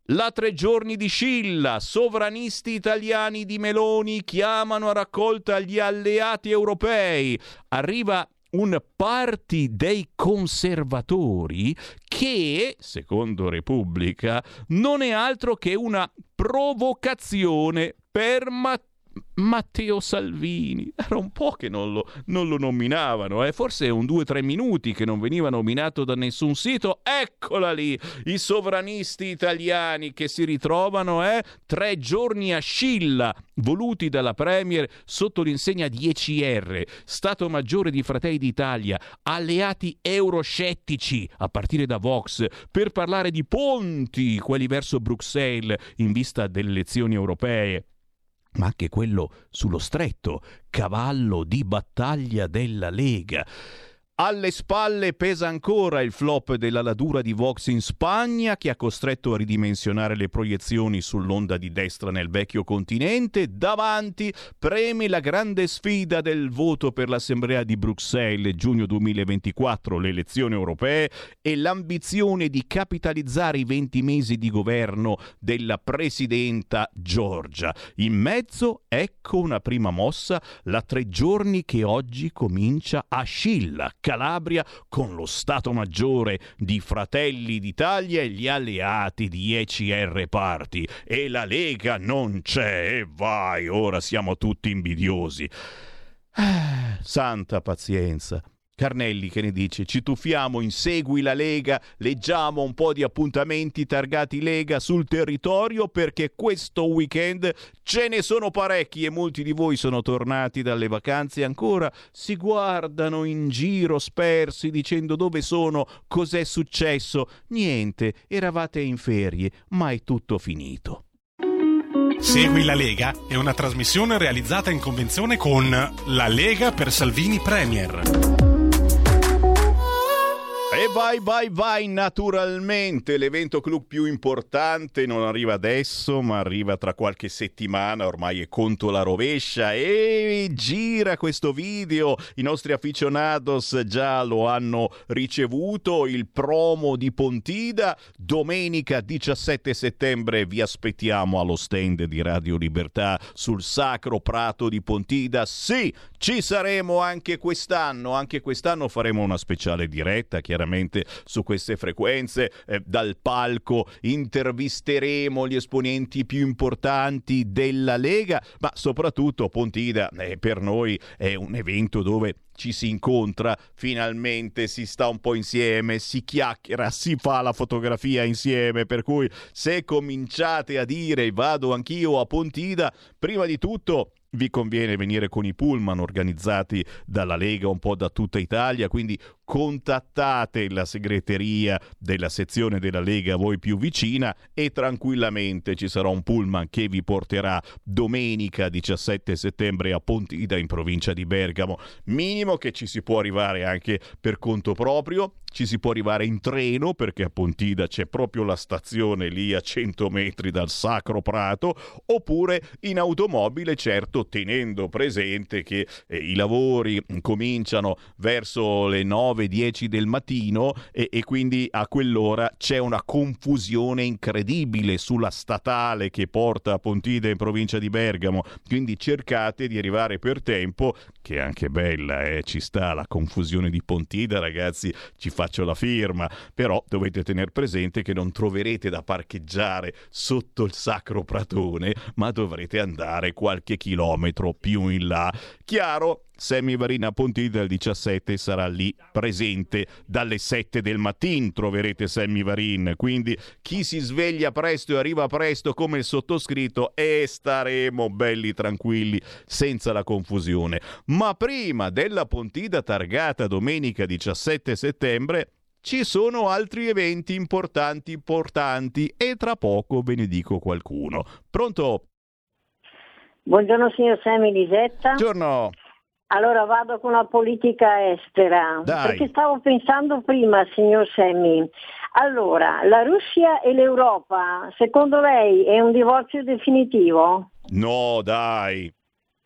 La tre giorni di Scilla, sovranisti italiani di Meloni chiamano a raccolta gli alleati europei. Arriva un party dei conservatori che, secondo Repubblica, non è altro che una provocazione per Matteo Matteo Salvini. Era un po' che non lo, non lo nominavano, eh? forse un 2-3 minuti che non veniva nominato da nessun sito. Eccola lì, i sovranisti italiani che si ritrovano eh? tre giorni a Scilla, voluti dalla Premier sotto l'insegna di ECR, Stato Maggiore di Fratelli d'Italia, alleati euroscettici, a partire da Vox, per parlare di ponti, quelli verso Bruxelles, in vista delle elezioni europee ma anche quello sullo stretto, cavallo di battaglia della Lega. Alle spalle pesa ancora il flop della ladura di Vox in Spagna che ha costretto a ridimensionare le proiezioni sull'onda di destra nel vecchio continente. Davanti preme la grande sfida del voto per l'Assemblea di Bruxelles giugno 2024, le elezioni europee e l'ambizione di capitalizzare i 20 mesi di governo della presidenta Giorgia. In mezzo ecco una prima mossa, la tre giorni che oggi comincia a Scilla Calabria con lo Stato Maggiore di Fratelli d'Italia e gli alleati di ECR Party. E la Lega non c'è e vai, ora siamo tutti invidiosi. Ah, santa pazienza. Carnelli, che ne dice? Ci tuffiamo in Segui la Lega, leggiamo un po' di appuntamenti targati Lega sul territorio perché questo weekend ce ne sono parecchi e molti di voi sono tornati dalle vacanze e ancora si guardano in giro spersi dicendo dove sono, cos'è successo. Niente, eravate in ferie, ma è tutto finito. Segui la Lega è una trasmissione realizzata in convenzione con La Lega per Salvini Premier. E vai, vai, vai, naturalmente l'evento club più importante non arriva adesso, ma arriva tra qualche settimana, ormai è conto la rovescia e gira questo video. I nostri aficionados già lo hanno ricevuto, il promo di Pontida. Domenica 17 settembre vi aspettiamo allo stand di Radio Libertà sul Sacro Prato di Pontida. Sì, ci saremo anche quest'anno, anche quest'anno faremo una speciale diretta, chiaramente chiaramente su queste frequenze. Eh, dal palco intervisteremo gli esponenti più importanti della Lega, ma soprattutto Pontida eh, per noi è un evento dove ci si incontra, finalmente si sta un po' insieme, si chiacchiera, si fa la fotografia insieme, per cui se cominciate a dire vado anch'io a Pontida, prima di tutto vi conviene venire con i pullman organizzati dalla Lega un po' da tutta Italia, quindi contattate la segreteria della sezione della Lega a voi più vicina e tranquillamente ci sarà un pullman che vi porterà domenica 17 settembre a Pontida in provincia di Bergamo. Minimo che ci si può arrivare anche per conto proprio, ci si può arrivare in treno perché a Pontida c'è proprio la stazione lì a 100 metri dal Sacro Prato, oppure in automobile, certo tenendo presente che eh, i lavori cominciano verso le 9-10 del mattino e, e quindi a quell'ora c'è una confusione incredibile sulla statale che porta a Pontida in provincia di Bergamo, quindi cercate di arrivare per tempo, che è anche bella, eh? ci sta la confusione di Pontida ragazzi, ci fa faccio la firma, però dovete tenere presente che non troverete da parcheggiare sotto il sacro pratone, ma dovrete andare qualche chilometro più in là. Chiaro? Sammy Varina Pontida il 17 sarà lì presente dalle 7 del mattino troverete Sammy Varin quindi chi si sveglia presto e arriva presto come il sottoscritto e staremo belli tranquilli senza la confusione ma prima della Pontida targata domenica 17 settembre ci sono altri eventi importanti importanti e tra poco ve ne dico qualcuno pronto? Buongiorno signor Sammy Lisetta. Buongiorno. Allora vado con la politica estera, Dai. perché stavo pensando prima, signor Semmi. Allora, la Russia e l'Europa, secondo lei è un divorzio definitivo? No, dai.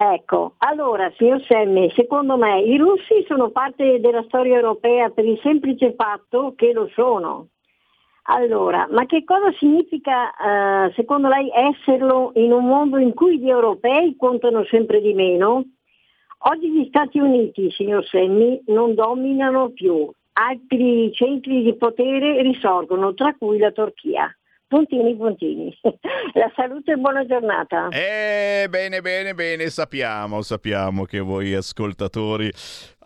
Ecco, allora, signor Semmi, secondo me i russi sono parte della storia europea per il semplice fatto che lo sono. Allora, ma che cosa significa eh, secondo lei esserlo in un mondo in cui gli europei contano sempre di meno? Oggi gli Stati Uniti, signor Semmi, non dominano più. Altri centri di potere risorgono, tra cui la Turchia. Puntini, puntini. La salute e buona giornata. Eh, bene, bene, bene, sappiamo, sappiamo che voi ascoltatori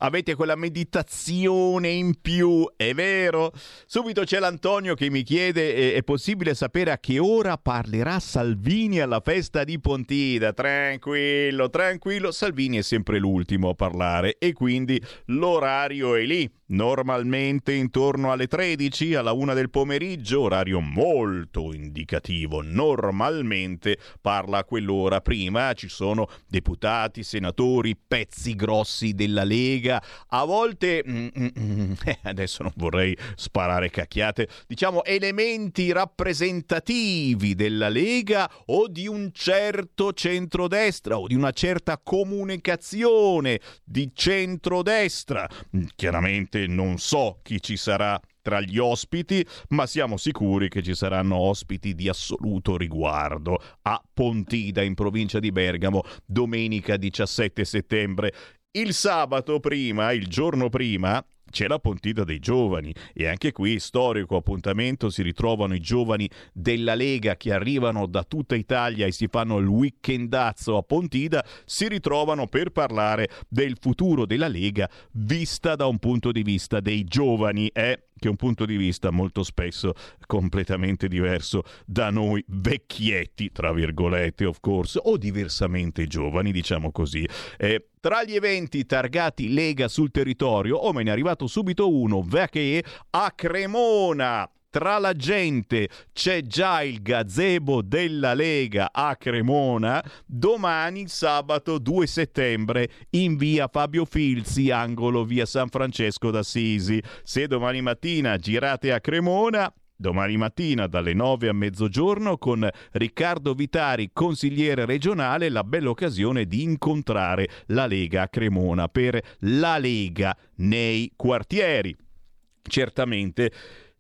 avete quella meditazione in più, è vero? Subito c'è l'Antonio che mi chiede: è, possibile sapere a che ora parlerà Salvini alla festa di Pontida? Tranquillo, tranquillo, Salvini è sempre l'ultimo a parlare e quindi l'orario è lì. Normalmente intorno alle 13, alla 1 del pomeriggio, orario molto indicativo. Normalmente parla a quell'ora prima, ci sono deputati, senatori, pezzi grossi della Lega, a volte, mm, mm, mm, eh, adesso non vorrei sparare cacchiate, diciamo elementi rappresentativi della Lega o di un certo centrodestra o di una certa comunicazione di centrodestra. Mm, Chiaramente non so chi ci sarà tra gli ospiti, ma siamo sicuri che ci saranno ospiti di assoluto riguardo a Pontida in provincia di Bergamo domenica 17 settembre. Il sabato prima, il giorno prima, c'è la Pontida dei giovani e anche qui storico appuntamento si ritrovano i giovani della Lega che arrivano da tutta Italia e si fanno il weekendazzo a Pontida, si ritrovano per parlare del futuro della Lega vista da un punto di vista dei giovani, eh? Che un punto di vista molto spesso completamente diverso da noi vecchietti, tra virgolette, of course, o diversamente giovani, diciamo così. Eh, tra gli eventi targati Lega sul territorio, oh me ne è arrivato subito uno, perché a Cremona tra la gente c'è già il gazebo della Lega a Cremona. Domani, sabato 2 settembre, in via Fabio Filzi, angolo via San Francesco d'Assisi. Se domani mattina girate a Cremona, Domani mattina dalle 9 a mezzogiorno con Riccardo Vitari, consigliere regionale, la bella occasione di incontrare la Lega a Cremona per la Lega nei quartieri. Certamente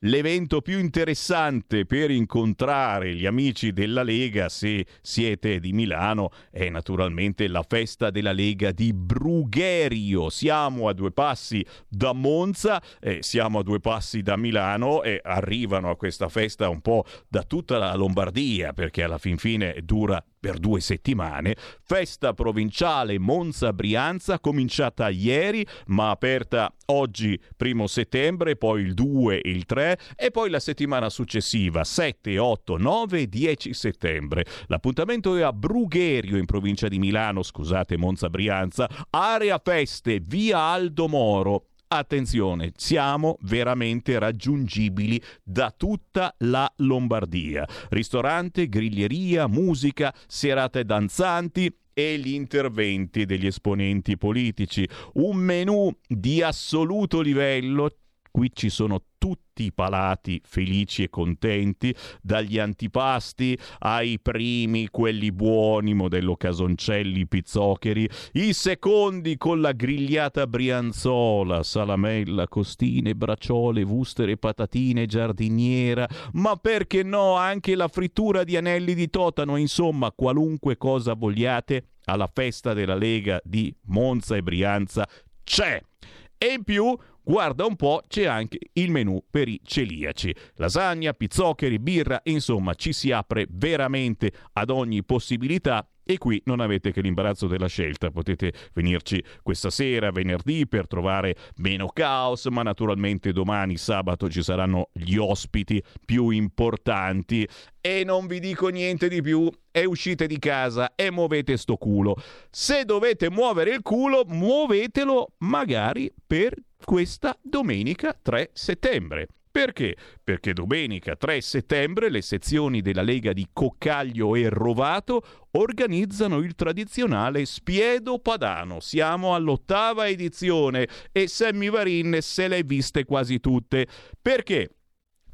L'evento più interessante per incontrare gli amici della Lega, se siete di Milano, è naturalmente la festa della Lega di Brugherio. Siamo a due passi da Monza, eh, siamo a due passi da Milano e arrivano a questa festa un po' da tutta la Lombardia, perché alla fin fine dura per due settimane, festa provinciale Monza-Brianza cominciata ieri ma aperta oggi primo settembre, poi il 2 e il 3 e poi la settimana successiva 7, 8, 9 e 10 settembre. L'appuntamento è a Brugherio in provincia di Milano, scusate Monza-Brianza, area feste via Aldo Moro attenzione, siamo veramente raggiungibili da tutta la Lombardia. Ristorante, griglieria, musica, serate danzanti, e gli interventi degli esponenti politici. Un menù di assoluto livello Qui ci sono tutti i palati felici e contenti, dagli antipasti ai primi, quelli buoni, modello casoncelli, pizzocheri, i secondi con la grigliata brianzola, salamella, costine, bracciole, vustere, patatine, giardiniera, ma perché no anche la frittura di anelli di totano, insomma qualunque cosa vogliate alla festa della Lega di Monza e Brianza c'è. E in più guarda un po', c'è anche il menù per i celiaci. Lasagna, pizzoccheri, birra, insomma ci si apre veramente ad ogni possibilità e qui non avete che l'imbarazzo della scelta, potete venirci questa sera, venerdì, per trovare meno caos, ma naturalmente domani, sabato, ci saranno gli ospiti più importanti e non vi dico niente di più, e uscite di casa e muovete sto culo. Se dovete muovere il culo, muovetelo magari per questa domenica 3 settembre. Perché? Perché domenica 3 settembre le sezioni della Lega di Coccaglio e Rovato organizzano il tradizionale Spiedo Padano. Siamo all'ottava edizione e Sammy Varin se le hai viste quasi tutte. Perché?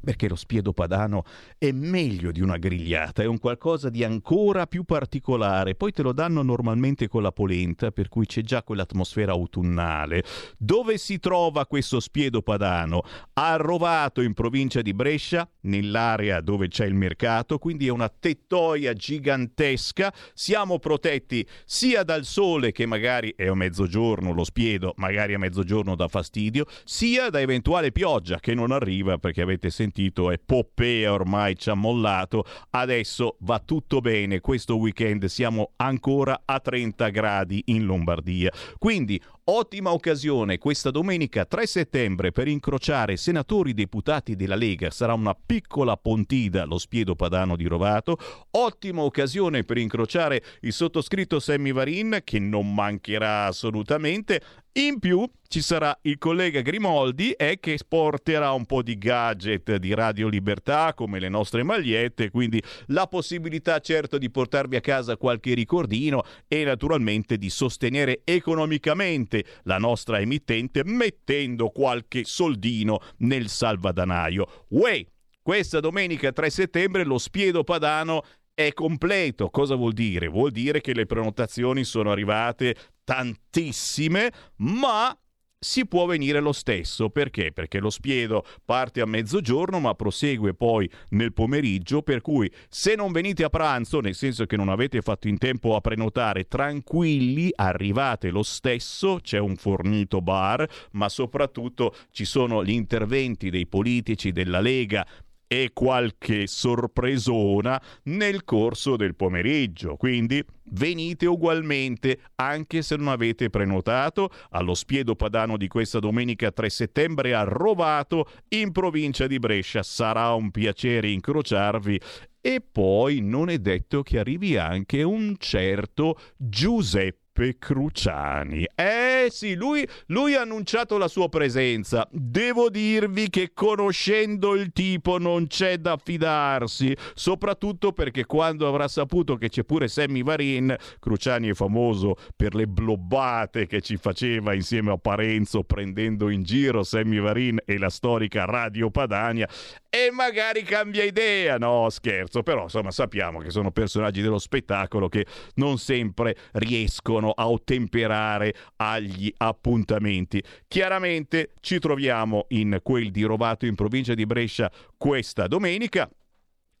Perché lo spiedo padano è meglio di una grigliata, è un qualcosa di ancora più particolare. Poi te lo danno normalmente con la polenta, per cui c'è già quell'atmosfera autunnale. Dove si trova questo spiedo padano? A Rovato, in provincia di Brescia, nell'area dove c'è il mercato, quindi è una tettoia gigantesca. Siamo protetti sia dal sole, che magari è a mezzogiorno lo spiedo, magari a mezzogiorno dà fastidio, sia da eventuale pioggia che non arriva perché avete sentito sentito è Poppea ormai ci ha mollato, adesso va tutto bene, questo weekend siamo ancora a 30 gradi in Lombardia. Quindi Ottima occasione questa domenica 3 settembre per incrociare senatori deputati della Lega. Sarà una piccola pontida lo spiedo padano di Rovato. Ottima occasione per incrociare il sottoscritto Sammy Varin, che non mancherà assolutamente. In più ci sarà il collega Grimoldi e che porterà un po' di gadget di Radio Libertà come le nostre magliette, quindi la possibilità certo di portarvi a casa qualche ricordino e naturalmente di sostenere economicamente la nostra emittente mettendo qualche soldino nel salvadanaio. Uè, questa domenica 3 settembre lo Spiedo Padano è completo. Cosa vuol dire? Vuol dire che le prenotazioni sono arrivate tantissime, ma si può venire lo stesso. Perché? Perché lo spiedo parte a mezzogiorno ma prosegue poi nel pomeriggio, per cui se non venite a pranzo, nel senso che non avete fatto in tempo a prenotare, tranquilli, arrivate lo stesso, c'è un fornito bar, ma soprattutto ci sono gli interventi dei politici della Lega e qualche sorpresona nel corso del pomeriggio. Quindi venite ugualmente, anche se non avete prenotato, allo Spiedo Padano di questa domenica 3 settembre a Rovato, in provincia di Brescia. Sarà un piacere incrociarvi. E poi non è detto che arrivi anche un certo Giuseppe Giuseppe Cruciani. Eh sì, lui, lui, ha annunciato la sua presenza. Devo dirvi che conoscendo il tipo non c'è da fidarsi, soprattutto perché quando avrà saputo che c'è pure Sammy Varin, Cruciani è famoso per le blobbate che ci faceva insieme a Parenzo prendendo in giro Sammy Varin e la storica Radio Padania, e magari cambia idea. No, scherzo, però insomma sappiamo che sono personaggi dello spettacolo che non sempre riescono a ottemperare agli appuntamenti. Chiaramente ci troviamo in quel di Rovato in provincia di Brescia questa domenica.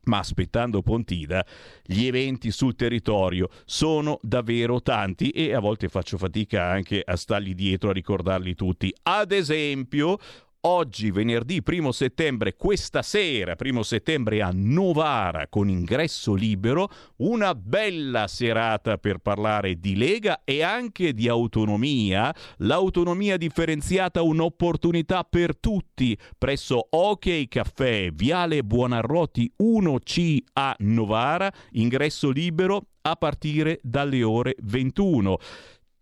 Ma aspettando Pontida, gli eventi sul territorio sono davvero tanti e a volte faccio fatica anche a stargli dietro a ricordarli tutti. Ad esempio, Oggi, venerdì 1 settembre, questa sera, 1 settembre a Novara con ingresso libero, una bella serata per parlare di Lega e anche di autonomia. L'autonomia differenziata un'opportunità per tutti presso OK Caffè, Viale Buonarroti 1C a Novara, ingresso libero a partire dalle ore 21.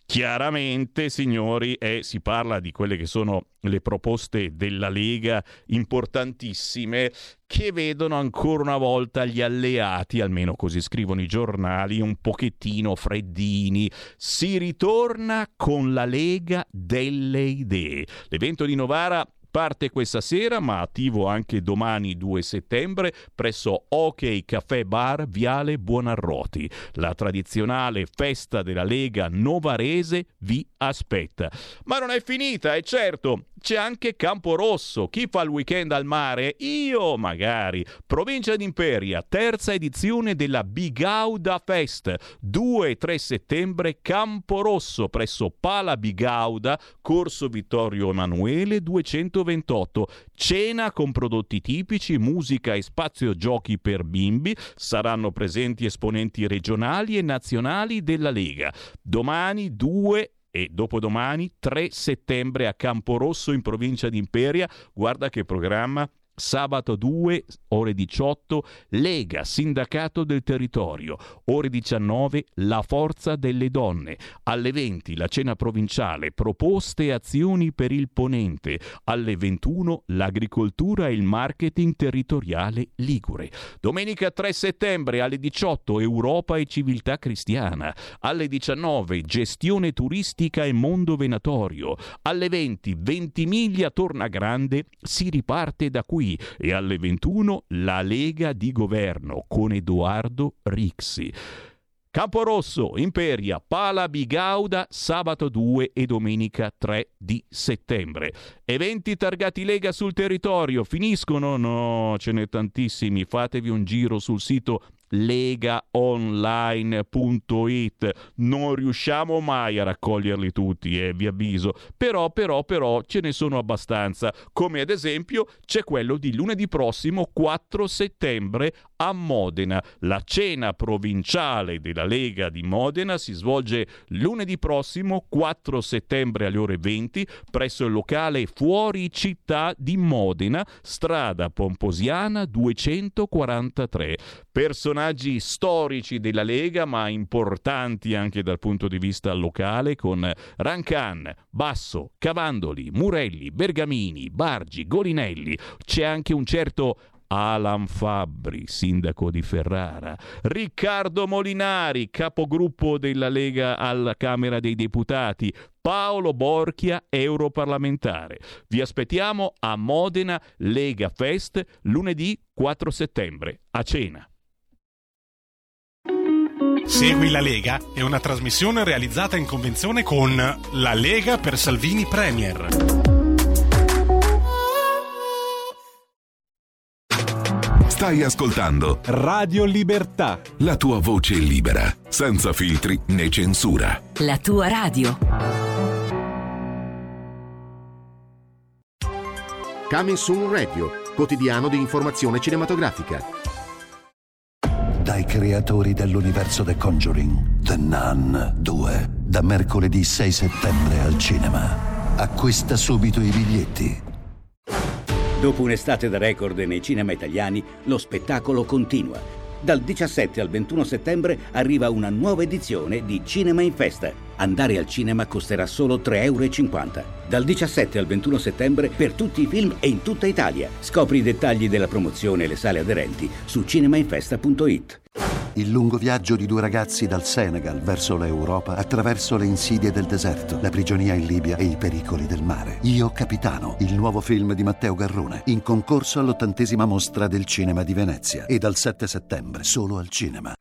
Chiaramente, signori, è, si parla di quelle che sono le proposte della Lega importantissime che vedono ancora una volta gli alleati, almeno così scrivono i giornali, un pochettino freddini. Si ritorna con la Lega delle idee. L'evento di Novara Parte questa sera, ma attivo anche domani 2 settembre presso OK Caffè Bar Viale Buonarroti. La tradizionale festa della Lega Novarese vi aspetta. Ma non è finita, è certo. C'è anche Camporosso. Chi fa il weekend al mare? Io, magari. Provincia d'Imperia, terza edizione della Bigauda Fest. 2 e 3 settembre, Camporosso, presso Pala Bigauda, Corso Vittorio Emanuele 228. Cena con prodotti tipici, musica e spazio giochi per bimbi. Saranno presenti esponenti regionali e nazionali della Lega. Domani 2 e dopodomani 3 settembre a Camporosso in provincia di Imperia. Guarda che programma Sabato 2, ore 18, Lega, Sindacato del Territorio. Ore 19, La Forza delle Donne. Alle 20, la cena provinciale, proposte e azioni per il Ponente. Alle 21, l'agricoltura e il marketing territoriale Ligure. Domenica 3 settembre, alle 18, Europa e civiltà cristiana. Alle 19, gestione turistica e mondo venatorio. Alle 20, Ventimiglia torna grande, si riparte da qui e alle 21 la Lega di Governo con Edoardo Rixi. Camporosso, Imperia, Pala Bigauda, sabato 2 e domenica 3 di settembre. Eventi targati Lega sul territorio, finiscono? No, ce n'è tantissimi. Fatevi un giro sul sito legaonline.it. Non riusciamo mai a raccoglierli tutti, eh, vi avviso. Però, però, però ce ne sono abbastanza. Come ad esempio c'è quello di lunedì prossimo 4 settembre a Modena. La cena provinciale della Lega di Modena si svolge lunedì prossimo 4 settembre alle ore 20 presso il locale Fuori Città di Modena, strada Pomposiana 243. Personaggi storici della Lega, ma importanti anche dal punto di vista locale, con Rancan, Basso, Cavandoli, Murelli, Bergamini, Bargi, Golinelli. C'è anche un certo Alan Fabbri, sindaco di Ferrara, Riccardo Molinari, capogruppo della Lega alla Camera dei Deputati, Paolo Borchia, europarlamentare. Vi aspettiamo a Modena Lega Fest lunedì 4 settembre, a cena. Segui la Lega è una trasmissione realizzata in convenzione con La Lega per Salvini Premier. Stai ascoltando Radio Libertà. La tua voce libera, senza filtri né censura. La tua radio. Coming Soon Radio, quotidiano di informazione cinematografica. Dai creatori dell'universo The Conjuring, The Nun 2, da mercoledì 6 settembre al cinema. Acquista subito i biglietti. Dopo un'estate da record nei cinema italiani, lo spettacolo continua. Dal 17 al 21 settembre arriva una nuova edizione di Cinema in Festa. Andare al cinema costerà solo 3,50 euro. Dal 17 al 21 settembre per tutti i film e in tutta Italia. Scopri i dettagli della promozione e le sale aderenti su cinemainfesta.it. Il lungo viaggio di due ragazzi dal Senegal verso l'Europa attraverso le insidie del deserto, la prigionia in Libia e i pericoli del mare. Io Capitano, il nuovo film di Matteo Garrone, in concorso all'ottantesima mostra del cinema di Venezia e dal 7 settembre solo al cinema.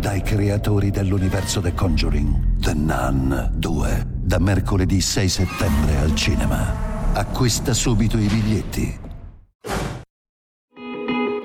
Dai creatori dell'universo The Conjuring, The Nun 2, da mercoledì 6 settembre al cinema. Acquista subito i biglietti.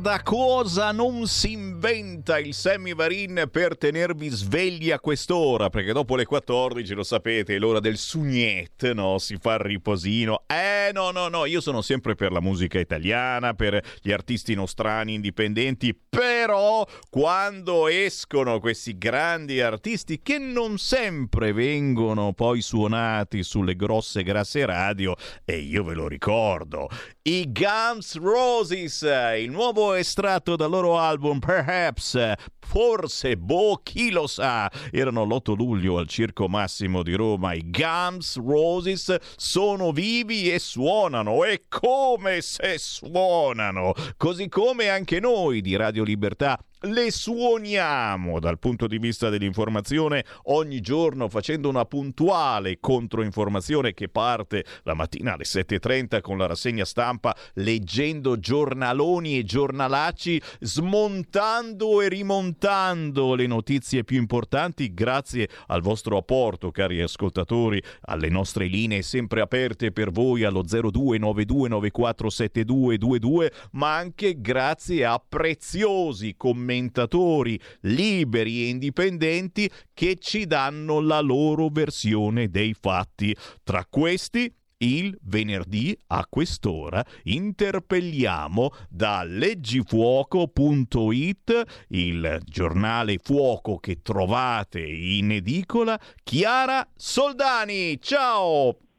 Guarda cosa non si inventa il Sammy Varin per tenervi svegli a quest'ora, perché dopo le 14, lo sapete, è l'ora del sugnet, no? Si fa il riposino. Eh, no, no, no, io sono sempre per la musica italiana, per gli artisti nostrani indipendenti, però quando escono questi grandi artisti che non sempre vengono poi suonati sulle grosse grasse radio, e io ve lo ricordo, i Guns Roses, il nuovo estratto dal loro album Perhaps, forse, boh, chi lo sa, erano l'8 luglio al Circo Massimo di Roma, i Guns Roses sono vivi e suonano, e come se suonano, così come anche noi di Radio Libertà le suoniamo dal punto di vista dell'informazione ogni giorno facendo una puntuale controinformazione che parte la mattina alle 7.30 con la rassegna stampa leggendo giornaloni e giornalacci smontando e rimontando le notizie più importanti grazie al vostro apporto cari ascoltatori alle nostre linee sempre aperte per voi allo 0292947222 ma anche grazie a preziosi commenti commentatori liberi e indipendenti che ci danno la loro versione dei fatti. Tra questi il venerdì a quest'ora interpelliamo da leggifuoco.it, il giornale fuoco che trovate in edicola, Chiara Soldani. Ciao!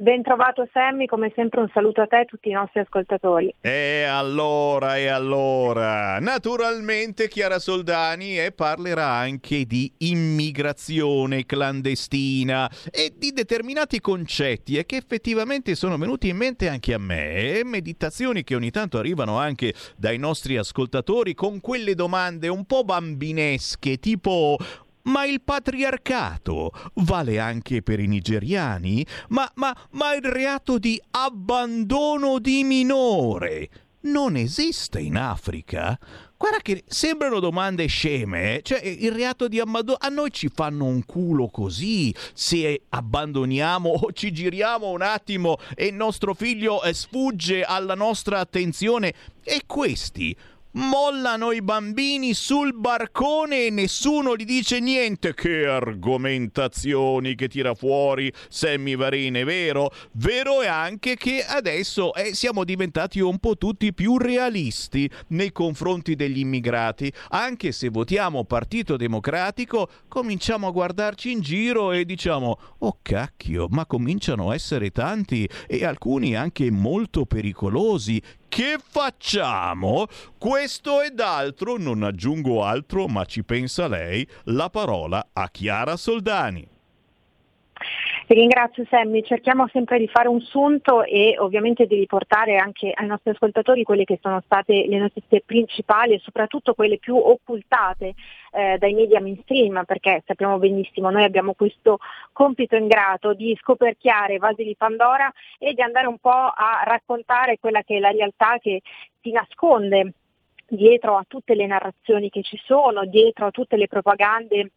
Ben trovato Sammy, come sempre un saluto a te e a tutti i nostri ascoltatori. E allora, e allora, naturalmente Chiara Soldani e parlerà anche di immigrazione clandestina e di determinati concetti e che effettivamente sono venuti in mente anche a me, e meditazioni che ogni tanto arrivano anche dai nostri ascoltatori con quelle domande un po' bambinesche, tipo ma il patriarcato vale anche per i nigeriani? Ma, ma, ma il reato di abbandono di minore non esiste in Africa? Guarda che sembrano domande sceme, eh? cioè il reato di abbandono a noi ci fanno un culo così se abbandoniamo o ci giriamo un attimo e il nostro figlio eh, sfugge alla nostra attenzione e questi mollano i bambini sul barcone e nessuno gli dice niente. Che argomentazioni che tira fuori Sammy Varine, vero? Vero è anche che adesso eh, siamo diventati un po' tutti più realisti nei confronti degli immigrati. Anche se votiamo Partito Democratico, cominciamo a guardarci in giro e diciamo: Oh cacchio, ma cominciano a essere tanti e alcuni anche molto pericolosi che facciamo? Questo ed altro, non aggiungo altro, ma ci pensa lei, la parola a Chiara Soldani. Ti ringrazio Sammy, cerchiamo sempre di fare un sunto e ovviamente di riportare anche ai nostri ascoltatori quelle che sono state le notizie principali e soprattutto quelle più occultate eh, dai media mainstream, perché sappiamo benissimo, noi abbiamo questo compito ingrato di scoperchiare vasi di Pandora e di andare un po' a raccontare quella che è la realtà che si nasconde dietro a tutte le narrazioni che ci sono, dietro a tutte le propagande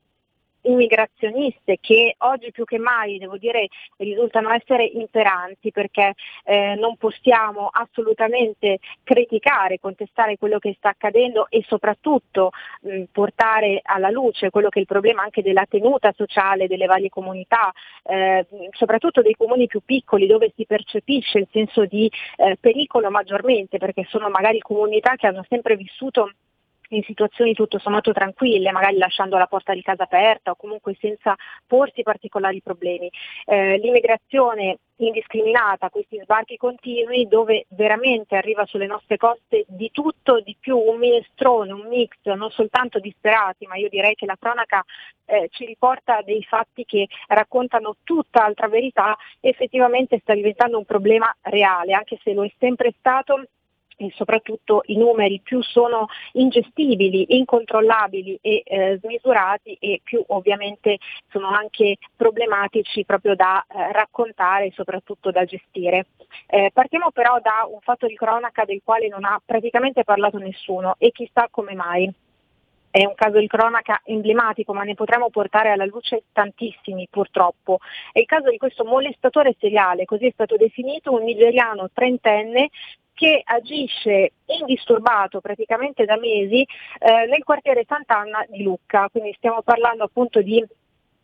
immigrazioniste che oggi più che mai devo dire risultano essere imperanti perché eh, non possiamo assolutamente criticare, contestare quello che sta accadendo e soprattutto mh, portare alla luce quello che è il problema anche della tenuta sociale delle varie comunità, eh, soprattutto dei comuni più piccoli dove si percepisce il senso di eh, pericolo maggiormente perché sono magari comunità che hanno sempre vissuto in situazioni tutto sommato tranquille, magari lasciando la porta di casa aperta o comunque senza porsi particolari problemi. Eh, l'immigrazione indiscriminata, questi sbarchi continui dove veramente arriva sulle nostre coste di tutto, di più, un minestrone, un mix, non soltanto disperati, ma io direi che la cronaca eh, ci riporta dei fatti che raccontano tutta altra verità, effettivamente sta diventando un problema reale, anche se lo è sempre stato e soprattutto i numeri più sono ingestibili, incontrollabili e eh, smisurati e più ovviamente sono anche problematici proprio da eh, raccontare e soprattutto da gestire. Eh, partiamo però da un fatto di cronaca del quale non ha praticamente parlato nessuno e chissà come mai è un caso di cronaca emblematico, ma ne potremmo portare alla luce tantissimi purtroppo. È il caso di questo molestatore seriale, così è stato definito, un nigeriano trentenne che agisce indisturbato praticamente da mesi eh, nel quartiere Sant'Anna di Lucca, quindi stiamo parlando appunto di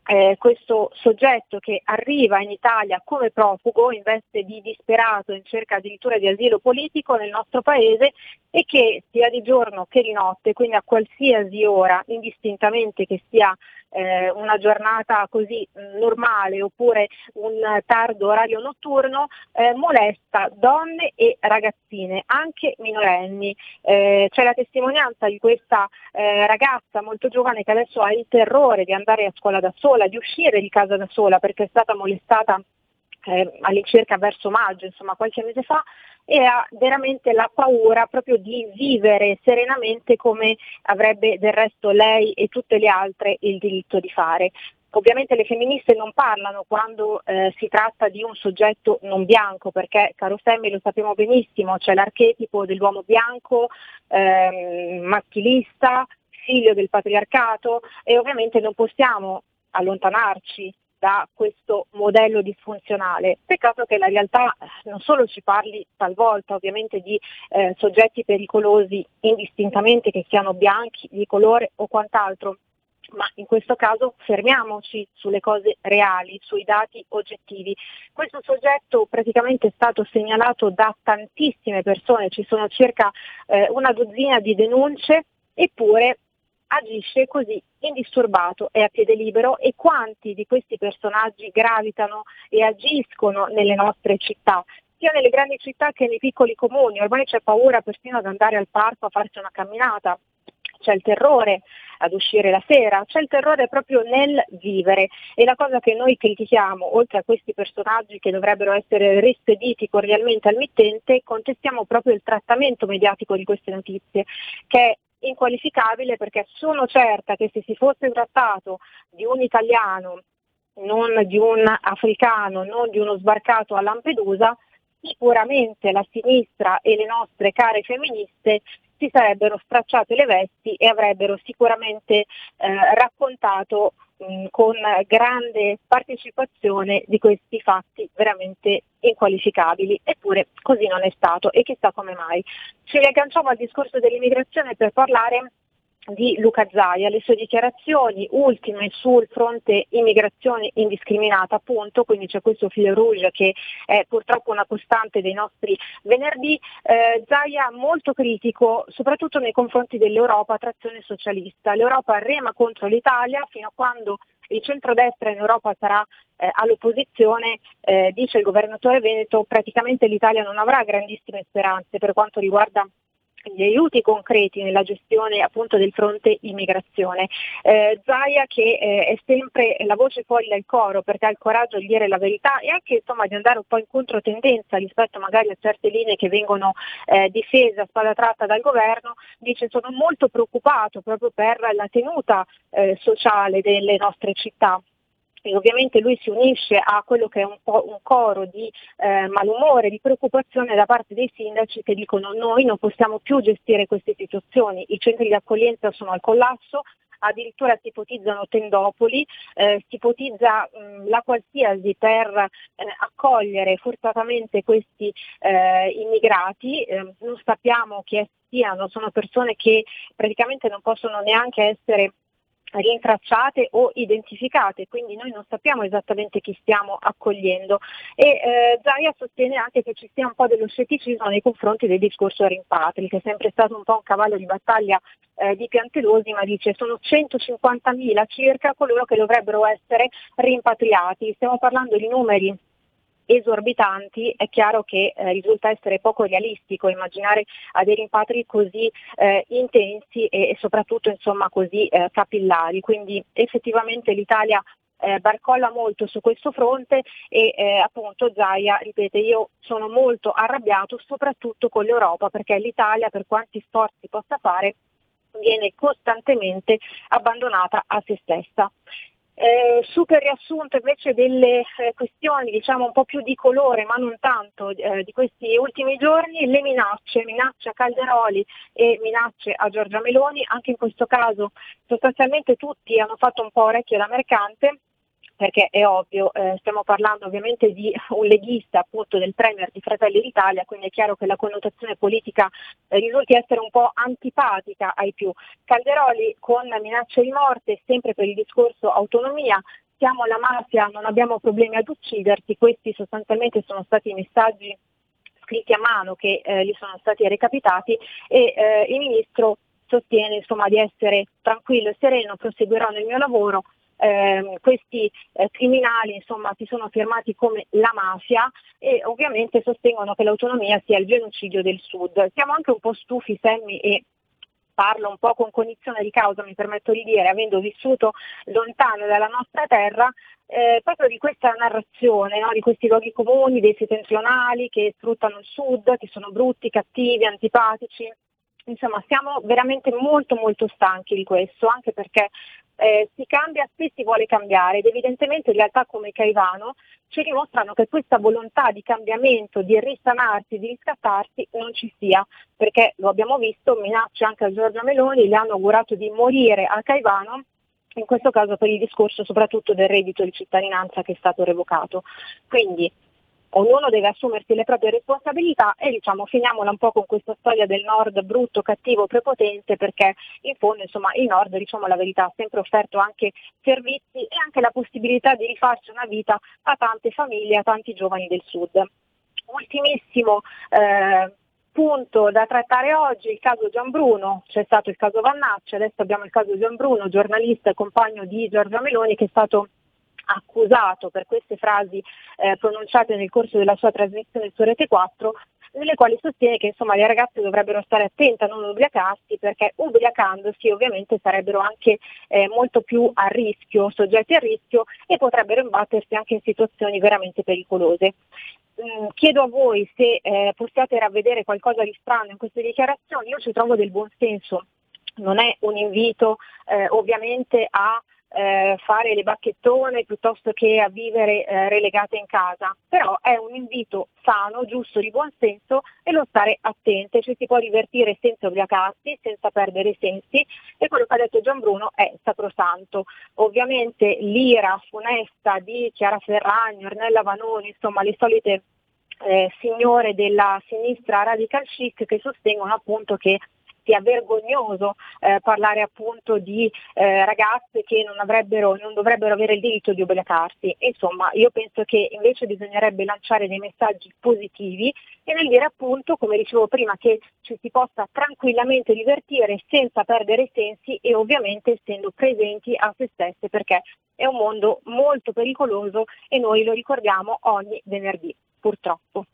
eh, questo soggetto che arriva in Italia come profugo in veste di disperato in cerca addirittura di asilo politico nel nostro paese e che sia di giorno che di notte, quindi a qualsiasi ora, indistintamente che sia eh, una giornata così mh, normale oppure un tardo orario notturno, eh, molesta donne e ragazzine, anche minorenni. Eh, c'è la testimonianza di questa eh, ragazza molto giovane che adesso ha il terrore di andare a scuola da sola, di uscire di casa da sola perché è stata molestata eh, all'incirca verso maggio, insomma qualche mese fa, e ha veramente la paura proprio di vivere serenamente come avrebbe del resto lei e tutte le altre il diritto di fare. Ovviamente le femministe non parlano quando eh, si tratta di un soggetto non bianco, perché caro Semmi lo sappiamo benissimo, c'è l'archetipo dell'uomo bianco, ehm, maschilista, figlio del patriarcato e ovviamente non possiamo allontanarci da questo modello disfunzionale. Peccato che la realtà eh, non solo ci parli talvolta ovviamente di eh, soggetti pericolosi indistintamente che siano bianchi, di colore o quant'altro, ma in questo caso fermiamoci sulle cose reali, sui dati oggettivi. Questo soggetto praticamente è stato segnalato da tantissime persone, ci sono circa eh, una dozzina di denunce, eppure agisce così indisturbato e a piede libero e quanti di questi personaggi gravitano e agiscono nelle nostre città sia nelle grandi città che nei piccoli comuni, ormai c'è paura persino ad andare al parco a farsi una camminata, c'è il terrore ad uscire la sera, c'è il terrore proprio nel vivere. E la cosa che noi critichiamo, oltre a questi personaggi che dovrebbero essere rispediti cordialmente al mittente, contestiamo proprio il trattamento mediatico di queste notizie, che è inqualificabile perché sono certa che se si fosse trattato di un italiano, non di un africano, non di uno sbarcato a Lampedusa, sicuramente la sinistra e le nostre care femministe si sarebbero stracciate le vesti e avrebbero sicuramente eh, raccontato mh, con grande partecipazione di questi fatti veramente inqualificabili, eppure così non è stato e chissà come mai. Ci riagganciamo al discorso dell'immigrazione per parlare di Luca Zaia, le sue dichiarazioni ultime sul fronte immigrazione indiscriminata appunto, quindi c'è questo filo rouge che è purtroppo una costante dei nostri venerdì, eh, Zaia molto critico soprattutto nei confronti dell'Europa a trazione socialista, l'Europa rema contro l'Italia fino a quando il centrodestra in Europa sarà eh, all'opposizione, eh, dice il governatore Veneto, praticamente l'Italia non avrà grandissime speranze per quanto riguarda gli aiuti concreti nella gestione appunto del fronte immigrazione. Eh, Zaia che eh, è sempre la voce fuori dal coro perché ha il coraggio di dire la verità e anche insomma, di andare un po' in controtendenza rispetto magari a certe linee che vengono eh, difese a spada tratta dal governo, dice sono molto preoccupato proprio per la tenuta eh, sociale delle nostre città ovviamente lui si unisce a quello che è un, po' un coro di eh, malumore, di preoccupazione da parte dei sindaci che dicono noi non possiamo più gestire queste situazioni, i centri di accoglienza sono al collasso, addirittura si ipotizzano tendopoli, eh, si ipotizza mh, la qualsiasi per eh, accogliere forzatamente questi eh, immigrati, eh, non sappiamo chi siano, sono persone che praticamente non possono neanche essere rintracciate o identificate, quindi noi non sappiamo esattamente chi stiamo accogliendo. E eh, Zaia sostiene anche che ci sia un po' dello scetticismo nei confronti del discorso rimpatri, che è sempre stato un po' un cavallo di battaglia eh, di Piantedosi, ma dice sono 150.000 circa coloro che dovrebbero essere rimpatriati, stiamo parlando di numeri esorbitanti, è chiaro che eh, risulta essere poco realistico immaginare a dei rimpatri così eh, intensi e, e, soprattutto insomma, così eh, capillari. Quindi effettivamente l'Italia eh, barcolla molto su questo fronte e eh, appunto Zaia ripete io sono molto arrabbiato soprattutto con l'Europa perché l'Italia per quanti sforzi possa fare viene costantemente abbandonata a se stessa. Eh, super riassunto invece delle eh, questioni diciamo un po' più di colore ma non tanto eh, di questi ultimi giorni, le minacce, minacce a Calderoli e minacce a Giorgia Meloni, anche in questo caso sostanzialmente tutti hanno fatto un po' orecchio da mercante perché è ovvio, eh, stiamo parlando ovviamente di un leghista appunto del Premier di Fratelli d'Italia, quindi è chiaro che la connotazione politica eh, risulti essere un po' antipatica ai più. Calderoli con minacce di morte, sempre per il discorso autonomia, siamo la mafia, non abbiamo problemi ad ucciderti, questi sostanzialmente sono stati i messaggi scritti a mano che eh, gli sono stati recapitati e eh, il ministro sostiene insomma, di essere tranquillo e sereno, proseguirò nel mio lavoro, eh, questi eh, criminali insomma, si sono firmati come la mafia e ovviamente sostengono che l'autonomia sia il genocidio del Sud. Siamo anche un po' stufi, Semmi, e parlo un po' con cognizione di causa, mi permetto di dire, avendo vissuto lontano dalla nostra terra, eh, proprio di questa narrazione, no? di questi luoghi comuni, dei settentrionali che sfruttano il sud, che sono brutti, cattivi, antipatici. Insomma, siamo veramente molto molto stanchi di questo, anche perché eh, si cambia se si vuole cambiare ed evidentemente realtà come Caivano ci dimostrano che questa volontà di cambiamento, di risanarsi, di riscattarsi non ci sia, perché lo abbiamo visto, minacce anche a Giorgia Meloni, le hanno augurato di morire a Caivano in questo caso per il discorso soprattutto del reddito di cittadinanza che è stato revocato. Quindi ognuno deve assumersi le proprie responsabilità e diciamo finiamola un po' con questa storia del nord brutto, cattivo, prepotente perché in fondo insomma il nord diciamo la verità ha sempre offerto anche servizi e anche la possibilità di rifarci una vita a tante famiglie, a tanti giovani del sud. Ultimissimo eh, punto da trattare oggi il caso Gianbruno, c'è stato il caso Vannacci, adesso abbiamo il caso Gianbruno, giornalista e compagno di Giorgia Meloni che è stato accusato per queste frasi eh, pronunciate nel corso della sua trasmissione su Rete 4 nelle quali sostiene che insomma, le ragazze dovrebbero stare attente a non ubriacarsi perché ubriacandosi ovviamente sarebbero anche eh, molto più a rischio, soggetti a rischio e potrebbero imbattersi anche in situazioni veramente pericolose. Mm, chiedo a voi se eh, possiate ravvedere qualcosa di strano in queste dichiarazioni, io ci trovo del buon senso, non è un invito eh, ovviamente a eh, fare le bacchettone piuttosto che a vivere eh, relegate in casa, però è un invito sano, giusto, di buon senso e lo stare attente, ci si può divertire senza ubriacarsi, senza perdere i sensi e quello che ha detto Gian Bruno è sacrosanto. Ovviamente l'ira funesta di Chiara Ferragni, Ornella Vanoni, insomma le solite eh, signore della sinistra radical chic che sostengono appunto che sia vergognoso eh, parlare appunto di eh, ragazze che non, non, dovrebbero avere il diritto di ubriacarsi. Insomma, io penso che invece bisognerebbe lanciare dei messaggi positivi e nel dire appunto, come dicevo prima, che ci si possa tranquillamente divertire senza perdere i sensi e ovviamente essendo presenti a se stesse perché è un mondo molto pericoloso e noi lo ricordiamo ogni venerdì, purtroppo.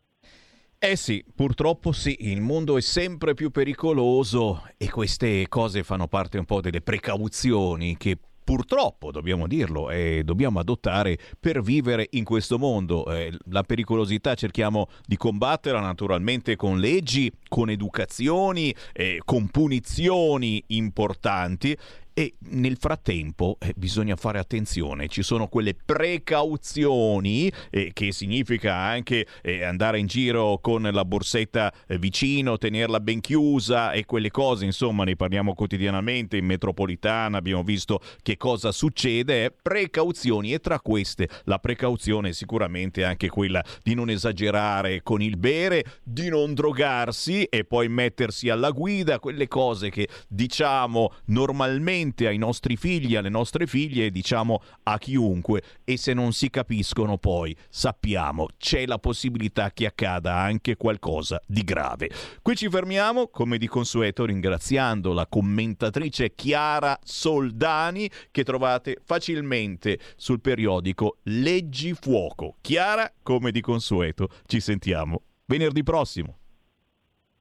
Eh sì, purtroppo sì, il mondo è sempre più pericoloso e queste cose fanno parte un po' delle precauzioni che purtroppo, dobbiamo dirlo, eh, dobbiamo adottare per vivere in questo mondo. Eh, la pericolosità cerchiamo di combatterla naturalmente con leggi, con educazioni, eh, con punizioni importanti e nel frattempo eh, bisogna fare attenzione, ci sono quelle precauzioni eh, che significa anche eh, andare in giro con la borsetta eh, vicino, tenerla ben chiusa e quelle cose, insomma, ne parliamo quotidianamente in metropolitana, abbiamo visto che cosa succede, precauzioni. E tra queste la precauzione è sicuramente anche quella di non esagerare con il bere, di non drogarsi e poi mettersi alla guida, quelle cose che diciamo normalmente direttamente ai nostri figli, alle nostre figlie, diciamo a chiunque e se non si capiscono poi sappiamo c'è la possibilità che accada anche qualcosa di grave. Qui ci fermiamo, come di consueto, ringraziando la commentatrice Chiara Soldani che trovate facilmente sul periodico Leggi Fuoco. Chiara, come di consueto, ci sentiamo venerdì prossimo.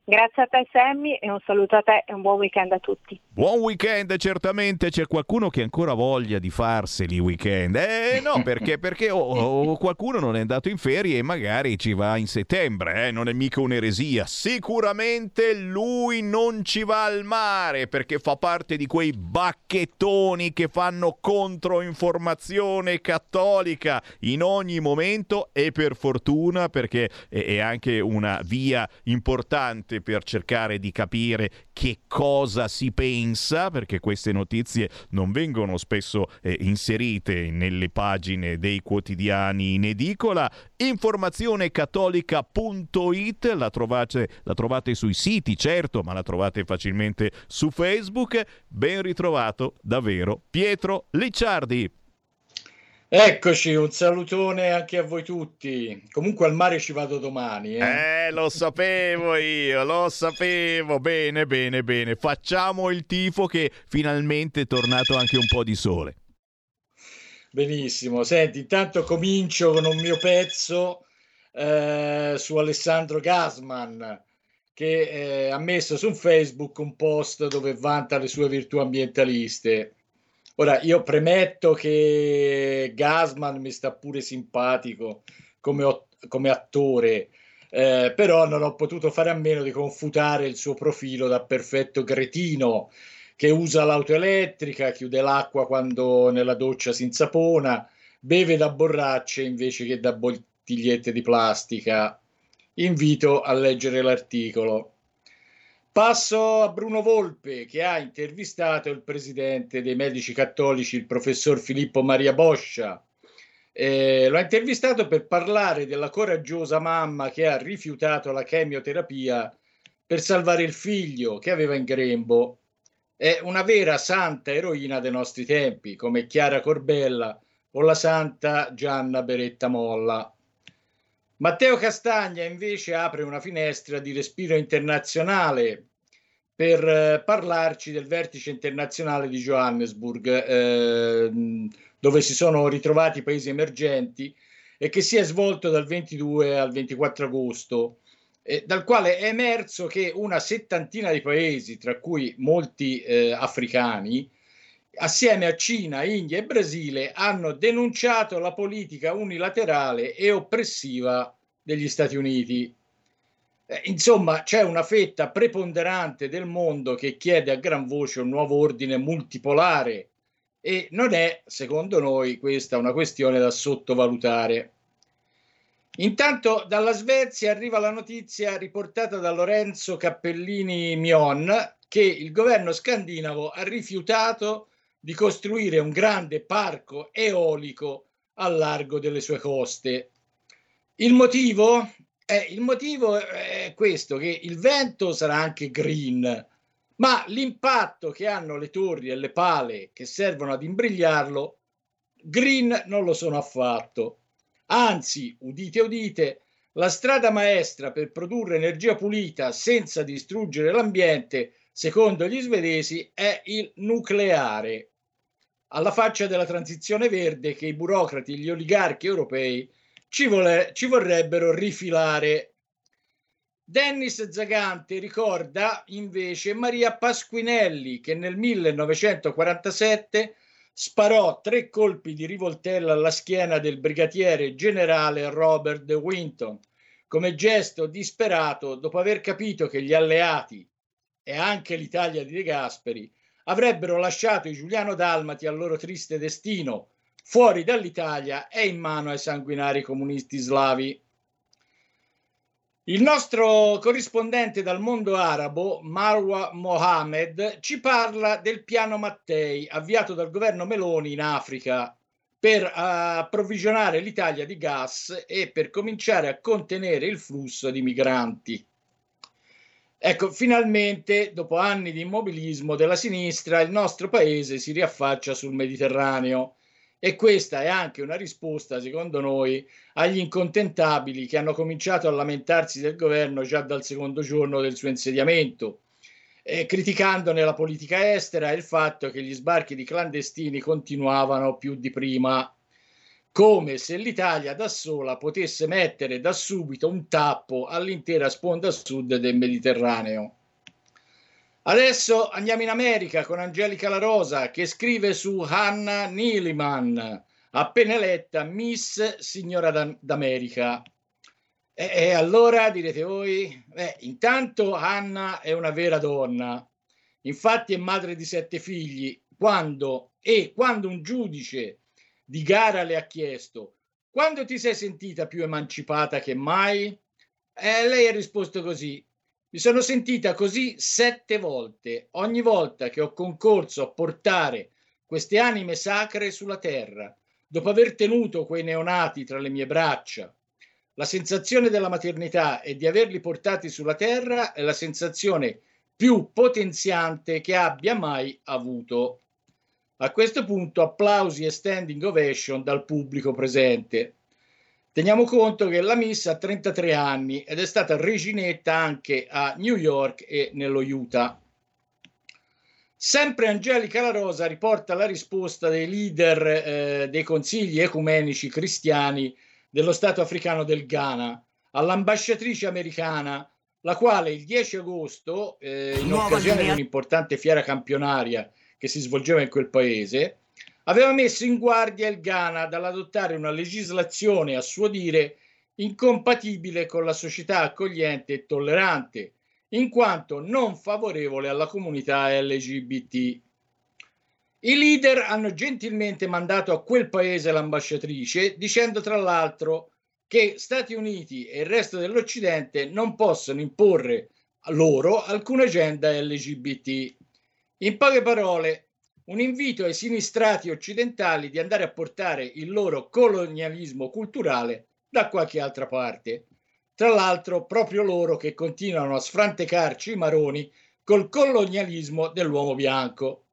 Grazie a te Sammy e un saluto a te e un buon weekend a tutti. Buon weekend, certamente c'è qualcuno che ancora voglia di farseli weekend. Eh no, perché, perché oh, oh, qualcuno non è andato in ferie e magari ci va in settembre, eh? non è mica un'eresia. Sicuramente lui non ci va al mare perché fa parte di quei bacchettoni che fanno controinformazione cattolica in ogni momento e per fortuna perché è anche una via importante per cercare di capire che cosa si pensa, perché queste notizie non vengono spesso eh, inserite nelle pagine dei quotidiani in edicola. Informazionecattolica.it la trovate, la trovate sui siti, certo, ma la trovate facilmente su Facebook. Ben ritrovato davvero Pietro Licciardi. Eccoci, un salutone anche a voi tutti. Comunque al mare ci vado domani. Eh, eh lo sapevo io, lo sapevo. Bene, bene, bene. Facciamo il tifo che finalmente è tornato anche un po' di sole. Benissimo. Senti, intanto comincio con un mio pezzo eh, su Alessandro Gasman che eh, ha messo su Facebook un post dove vanta le sue virtù ambientaliste Ora, io premetto che Gasman mi sta pure simpatico come, come attore, eh, però non ho potuto fare a meno di confutare il suo profilo da perfetto cretino che usa l'auto elettrica, chiude l'acqua quando nella doccia si insapona, beve da borracce invece che da bottigliette di plastica. Invito a leggere l'articolo. Passo a Bruno Volpe che ha intervistato il presidente dei medici cattolici, il professor Filippo Maria Boscia. Eh, lo ha intervistato per parlare della coraggiosa mamma che ha rifiutato la chemioterapia per salvare il figlio che aveva in grembo. È una vera santa eroina dei nostri tempi, come Chiara Corbella o la santa Gianna Beretta Molla. Matteo Castagna invece apre una finestra di respiro internazionale per eh, parlarci del vertice internazionale di Johannesburg, eh, dove si sono ritrovati i paesi emergenti e che si è svolto dal 22 al 24 agosto, eh, dal quale è emerso che una settantina di paesi, tra cui molti eh, africani, assieme a Cina, India e Brasile, hanno denunciato la politica unilaterale e oppressiva degli Stati Uniti. Eh, insomma, c'è una fetta preponderante del mondo che chiede a gran voce un nuovo ordine multipolare e non è, secondo noi, questa una questione da sottovalutare. Intanto dalla Svezia arriva la notizia riportata da Lorenzo Cappellini Mion che il governo scandinavo ha rifiutato di costruire un grande parco eolico al largo delle sue coste. Il motivo? Eh, il motivo è questo, che il vento sarà anche green, ma l'impatto che hanno le torri e le pale che servono ad imbrigliarlo, green non lo sono affatto. Anzi, udite udite, la strada maestra per produrre energia pulita senza distruggere l'ambiente, secondo gli svedesi, è il nucleare alla faccia della transizione verde che i burocrati gli oligarchi europei ci, vole, ci vorrebbero rifilare. Dennis Zagante ricorda invece Maria Pasquinelli che nel 1947 sparò tre colpi di rivoltella alla schiena del brigatiere generale Robert De Winton come gesto disperato dopo aver capito che gli alleati e anche l'Italia di De Gasperi avrebbero lasciato i Giuliano Dalmati al loro triste destino, fuori dall'Italia e in mano ai sanguinari comunisti slavi. Il nostro corrispondente dal mondo arabo, Marwa Mohamed, ci parla del piano Mattei avviato dal governo Meloni in Africa per approvvigionare l'Italia di gas e per cominciare a contenere il flusso di migranti. Ecco, finalmente, dopo anni di immobilismo della sinistra, il nostro paese si riaffaccia sul Mediterraneo. E questa è anche una risposta, secondo noi, agli incontentabili che hanno cominciato a lamentarsi del governo già dal secondo giorno del suo insediamento, eh, criticandone la politica estera e il fatto che gli sbarchi di clandestini continuavano più di prima come se l'Italia da sola potesse mettere da subito un tappo all'intera sponda sud del Mediterraneo. Adesso andiamo in America con Angelica La Rosa che scrive su Hannah Neelyman, appena eletta Miss Signora d'America. E, e allora direte voi, beh, intanto Hannah è una vera donna, infatti è madre di sette figli, quando e quando un giudice di gara le ha chiesto quando ti sei sentita più emancipata che mai? E lei ha risposto così, Mi sono sentita così sette volte, ogni volta che ho concorso a portare queste anime sacre sulla terra, dopo aver tenuto quei neonati tra le mie braccia. La sensazione della maternità e di averli portati sulla terra è la sensazione più potenziante che abbia mai avuto. A questo punto applausi e standing ovation dal pubblico presente. Teniamo conto che la Miss ha 33 anni ed è stata reginetta anche a New York e nello Utah. Sempre Angelica La Rosa riporta la risposta dei leader eh, dei consigli ecumenici cristiani dello Stato africano del Ghana all'ambasciatrice americana, la quale il 10 agosto, eh, in occasione di un'importante fiera campionaria che si svolgeva in quel paese, aveva messo in guardia il Ghana dall'adottare una legislazione a suo dire incompatibile con la società accogliente e tollerante, in quanto non favorevole alla comunità LGBT. I leader hanno gentilmente mandato a quel paese l'ambasciatrice, dicendo tra l'altro che Stati Uniti e il resto dell'Occidente non possono imporre a loro alcuna agenda LGBT. In poche parole, un invito ai sinistrati occidentali di andare a portare il loro colonialismo culturale da qualche altra parte. Tra l'altro, proprio loro che continuano a sfrantecarci i maroni col colonialismo dell'uomo bianco.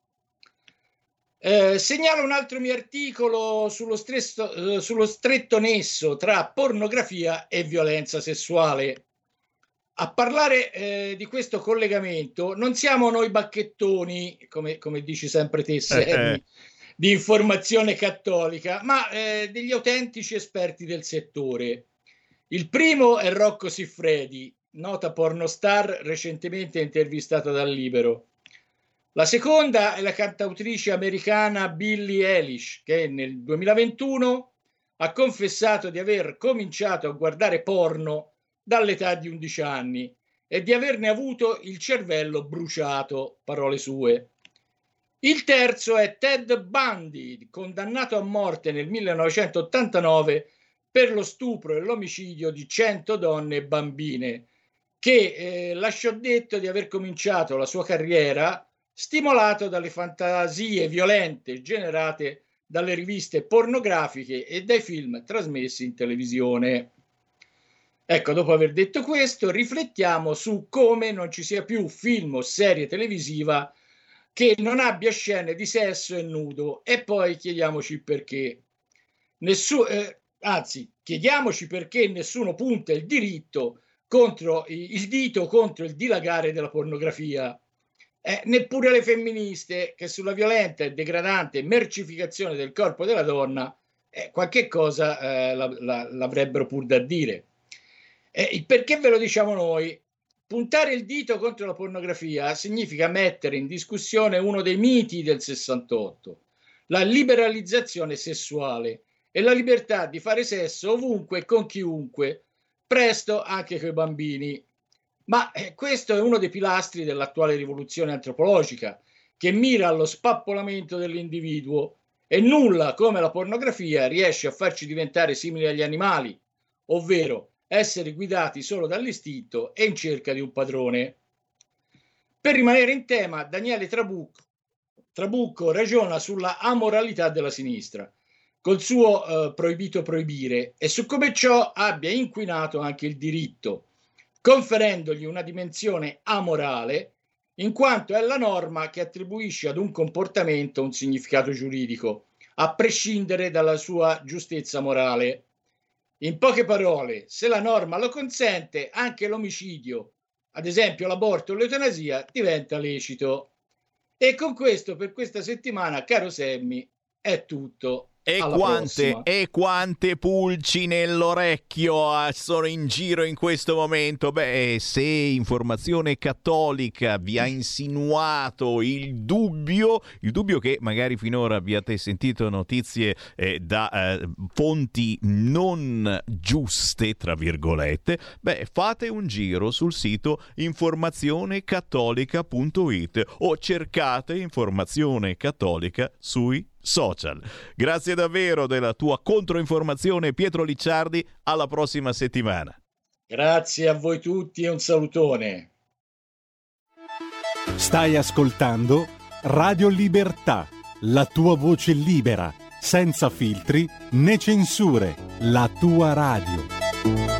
Eh, segnalo un altro mio articolo sullo, stresso- eh, sullo stretto nesso tra pornografia e violenza sessuale. A parlare eh, di questo collegamento non siamo noi bacchettoni, come, come dici sempre te, Sammy, eh. di informazione cattolica, ma eh, degli autentici esperti del settore. Il primo è Rocco Siffredi, nota pornostar recentemente intervistata dal Libero. La seconda è la cantautrice americana Billie Eilish, che nel 2021 ha confessato di aver cominciato a guardare porno dall'età di 11 anni e di averne avuto il cervello bruciato, parole sue. Il terzo è Ted Bundy, condannato a morte nel 1989 per lo stupro e l'omicidio di 100 donne e bambine, che eh, lasciò detto di aver cominciato la sua carriera stimolato dalle fantasie violente generate dalle riviste pornografiche e dai film trasmessi in televisione. Ecco, dopo aver detto questo, riflettiamo su come non ci sia più film o serie televisiva che non abbia scene di sesso e nudo e poi chiediamoci perché. Nessu- eh, anzi, chiediamoci perché nessuno punta il diritto contro il dito contro il dilagare della pornografia. Eh, neppure le femministe che sulla violenta e degradante mercificazione del corpo della donna eh, qualche cosa eh, la- la- l'avrebbero pur da dire. Eh, perché ve lo diciamo noi? Puntare il dito contro la pornografia significa mettere in discussione uno dei miti del 68, la liberalizzazione sessuale e la libertà di fare sesso ovunque e con chiunque, presto anche con i bambini. Ma eh, questo è uno dei pilastri dell'attuale rivoluzione antropologica, che mira allo spappolamento dell'individuo e nulla come la pornografia riesce a farci diventare simili agli animali, ovvero essere guidati solo dall'istinto e in cerca di un padrone. Per rimanere in tema, Daniele Trabucco, Trabucco ragiona sulla amoralità della sinistra, col suo eh, proibito proibire e su come ciò abbia inquinato anche il diritto, conferendogli una dimensione amorale, in quanto è la norma che attribuisce ad un comportamento un significato giuridico, a prescindere dalla sua giustezza morale. In poche parole, se la norma lo consente, anche l'omicidio, ad esempio l'aborto o l'eutanasia, diventa lecito. E con questo, per questa settimana, caro Semmi, è tutto. E quante, e quante pulci nell'orecchio ah, sono in giro in questo momento? Beh, se Informazione Cattolica vi ha insinuato il dubbio, il dubbio che magari finora abbiate sentito notizie eh, da eh, fonti non giuste, tra virgolette, beh, fate un giro sul sito informazionecattolica.it o cercate Informazione Cattolica sui social. Grazie davvero della tua controinformazione Pietro Licciardi, alla prossima settimana. Grazie a voi tutti e un salutone. Stai ascoltando Radio Libertà, la tua voce libera, senza filtri né censure, la tua radio.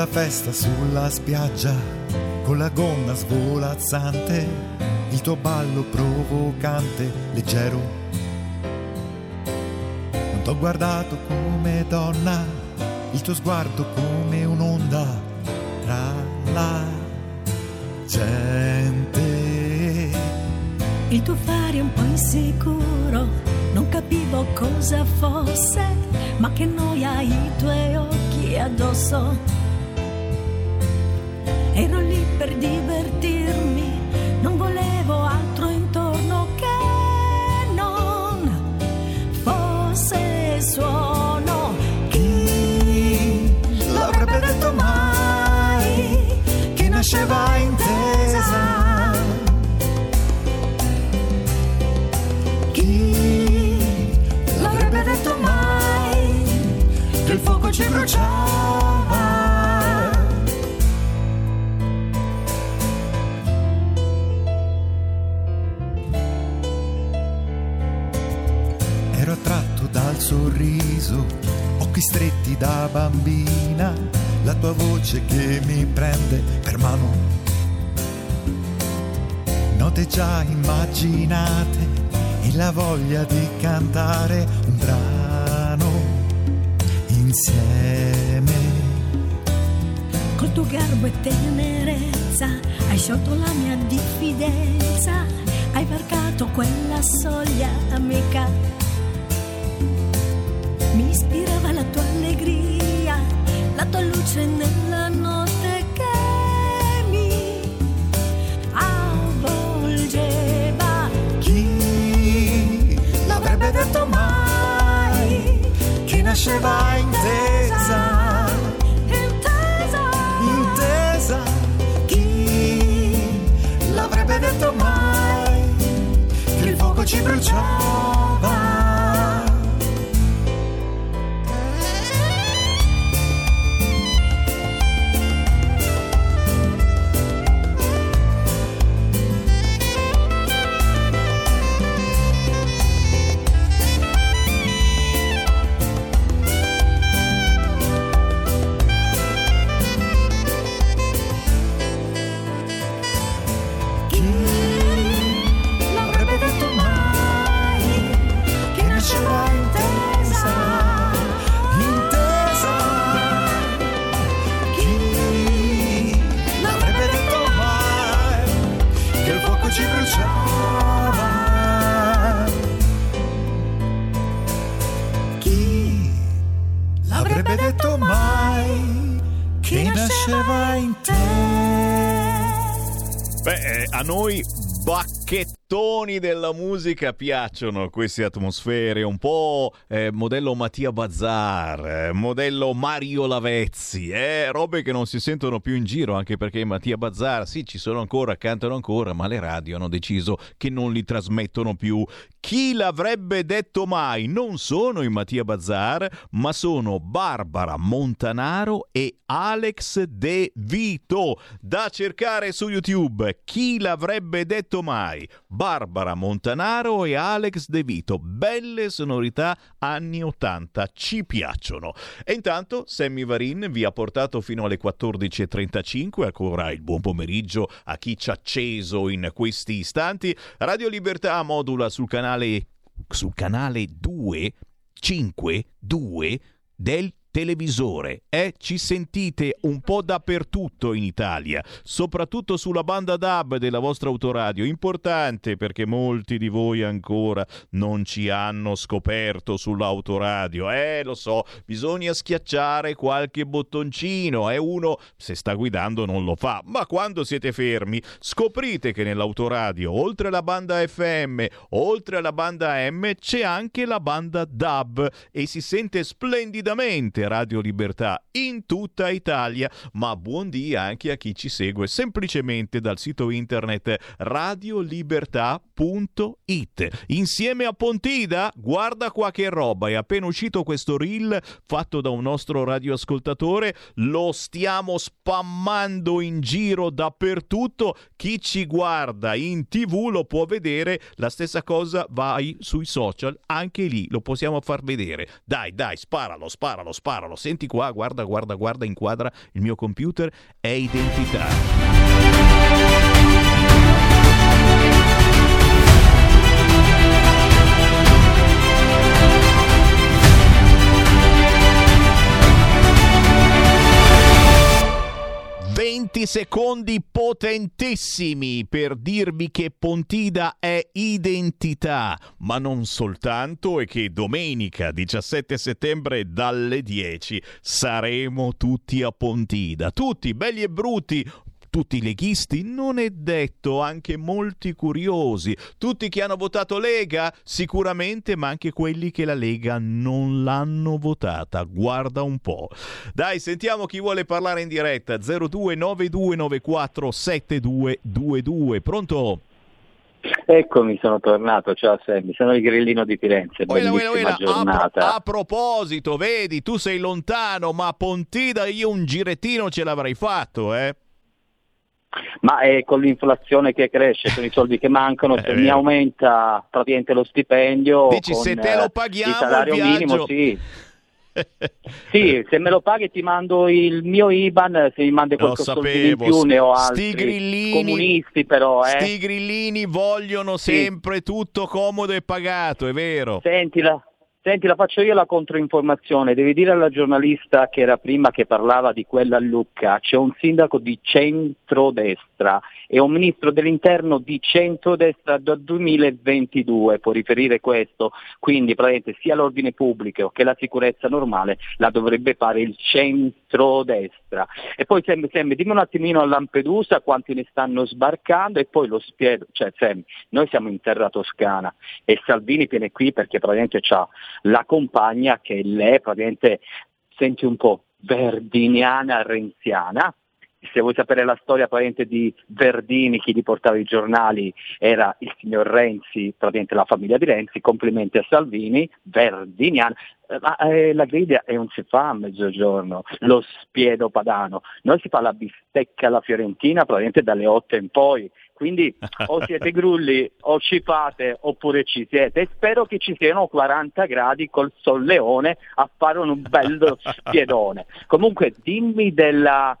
Quella festa sulla spiaggia, con la gonna svolazzante, il tuo ballo provocante, leggero. Non t'ho guardato come donna, il tuo sguardo come un'onda tra la gente. Il tuo fare un po' insicuro, non capivo cosa fosse, ma che noia i tuoi occhi addosso. Ero lì per divertirmi, non volevo altro intorno che non fosse suono. Chi l'avrebbe detto mai che nasceva intesa? Chi l'avrebbe detto mai che il fuoco ci bruciava? Voce che mi prende per mano. Note già immaginate e la voglia di cantare un brano insieme. Col tuo garbo e tenerezza hai sciolto la mia diffidenza, hai varcato quella soglia amica. Mi ispirava la tua allegria, la tua luce nella nasceva intesa? Intesa, Intesa. Chi l'avrebbe detto mai che il fuoco ci bruciava? Bacchettoni della musica piacciono queste atmosfere, un po' eh, modello Mattia Bazzar, eh, modello Mario Lavezzi, eh, robe che non si sentono più in giro, anche perché Mattia Bazzar, sì, ci sono ancora, cantano ancora, ma le radio hanno deciso che non li trasmettono più. Chi l'avrebbe detto mai? Non sono i Mattia Bazzar, ma sono Barbara Montanaro e Alex De Vito, da cercare su YouTube. Chi l'avrebbe detto mai? Barbara Montanaro e Alex De Vito. Belle sonorità anni 80, ci piacciono. E intanto Sammy Varin vi ha portato fino alle 14.35, ancora il buon pomeriggio a chi ci ha acceso in questi istanti. Radio Libertà modula sul canale, sul canale 2, 5, 2 del televisore, eh? Ci sentite un po' dappertutto in Italia, soprattutto sulla banda DAB della vostra autoradio. Importante perché molti di voi ancora non ci hanno scoperto sull'autoradio. Eh, lo so, bisogna schiacciare qualche bottoncino e eh? uno se sta guidando non lo fa, ma quando siete fermi scoprite che nell'autoradio, oltre alla banda FM, oltre alla banda M, c'è anche la banda DAB e si sente splendidamente Radio Libertà in tutta Italia, ma buon dia anche a chi ci segue semplicemente dal sito internet radiolibertà.it. Insieme a Pontida, guarda qua che roba, è appena uscito questo reel fatto da un nostro radioascoltatore, lo stiamo spammando in giro dappertutto, chi ci guarda in tv lo può vedere, la stessa cosa vai sui social, anche lì lo possiamo far vedere. Dai, dai, sparalo, sparalo, sparalo sparalo. Senti qua, guarda, guarda, guarda, inquadra il mio computer, è identità. 20 secondi potentissimi per dirvi che Pontida è identità, ma non soltanto e che domenica 17 settembre dalle 10 saremo tutti a Pontida, tutti belli e brutti, tutti leghisti? Non è detto, anche molti curiosi. Tutti che hanno votato Lega? Sicuramente, ma anche quelli che la Lega non l'hanno votata. Guarda un po'. Dai, sentiamo chi vuole parlare in diretta. 0292947222. Pronto? Eccomi, sono tornato. Ciao Sammy, sono il grillino di Firenze. Uela, uela, uela. giornata. A, pro- a, proposito, vedi, tu sei lontano, ma a Pontida io un girettino ce l'avrei fatto, eh? Ma è con l'inflazione che cresce, con i soldi che mancano, se mi aumenta praticamente lo stipendio, Dici se te lo paghiamo il salario il minimo, sì. sì, se me lo paghi ti mando il mio IBAN, se mi mandi qualche soldo in più ne ho altri grillini, comunisti però. Eh. Sti grillini vogliono sempre sì. tutto comodo e pagato, è vero. Sentila, Senti, la faccio io la controinformazione. Devi dire alla giornalista che era prima che parlava di quella a Lucca, c'è un sindaco di centrodestra e un ministro dell'interno di centrodestra dal 2022, può riferire questo. Quindi praticamente sia l'ordine pubblico che la sicurezza normale la dovrebbe fare il centrodestra. E poi Sam, Sam dimmi un attimino a Lampedusa quanti ne stanno sbarcando e poi lo spiego. Cioè, Sam, noi siamo in terra toscana e Salvini viene qui perché praticamente c'ha la compagna che lei praticamente, senti un po', verdiniana renziana, se vuoi sapere la storia praticamente di Verdini, chi li portava i giornali era il signor Renzi, praticamente la famiglia di Renzi, complimenti a Salvini, Verdiniana, eh, ma eh, la griglia non si fa a mezzogiorno, lo spiedo padano, noi si fa la bistecca alla fiorentina praticamente dalle 8 in poi, quindi o siete grulli o ci fate oppure ci siete. E spero che ci siano 40 gradi col solleone a fare un bello spiedone. Comunque dimmi della...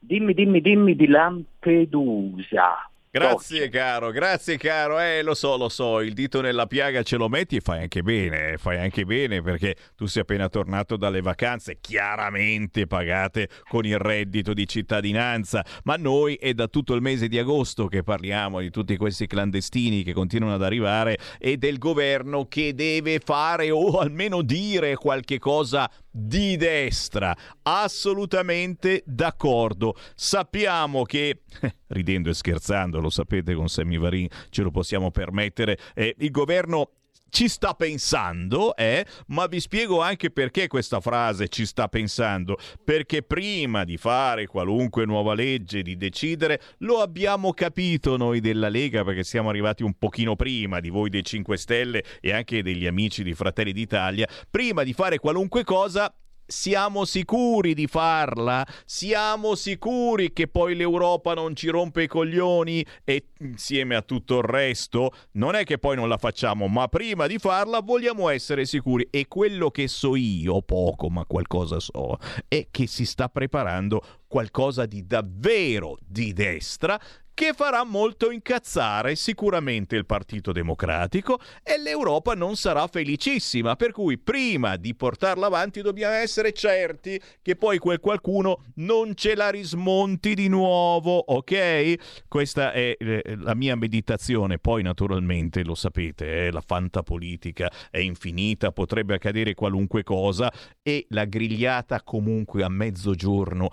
Dimmi, dimmi, dimmi di Lampedusa. Grazie caro, grazie caro, eh lo so, lo so, il dito nella piaga ce lo metti e fai anche bene, eh, fai anche bene perché tu sei appena tornato dalle vacanze, chiaramente pagate con il reddito di cittadinanza, ma noi è da tutto il mese di agosto che parliamo di tutti questi clandestini che continuano ad arrivare e del governo che deve fare o almeno dire qualche cosa di destra. Assolutamente d'accordo. Sappiamo che, ridendo e scherzando, lo sapete con Sammy Varin, ce lo possiamo permettere, eh, il governo ci sta pensando, eh? ma vi spiego anche perché questa frase ci sta pensando. Perché prima di fare qualunque nuova legge, di decidere, lo abbiamo capito noi della Lega, perché siamo arrivati un pochino prima di voi dei 5 Stelle e anche degli amici di Fratelli d'Italia. Prima di fare qualunque cosa, siamo sicuri di farla? Siamo sicuri che poi l'Europa non ci rompe i coglioni e insieme a tutto il resto non è che poi non la facciamo, ma prima di farla vogliamo essere sicuri e quello che so io, poco ma qualcosa so, è che si sta preparando qualcosa di davvero di destra che farà molto incazzare sicuramente il Partito Democratico e l'Europa non sarà felicissima, per cui prima di portarla avanti dobbiamo essere certi che poi quel qualcuno non ce la rismonti di nuovo, ok? Questa è eh, la mia meditazione, poi naturalmente lo sapete, eh, la fantapolitica è infinita, potrebbe accadere qualunque cosa e la grigliata comunque a mezzogiorno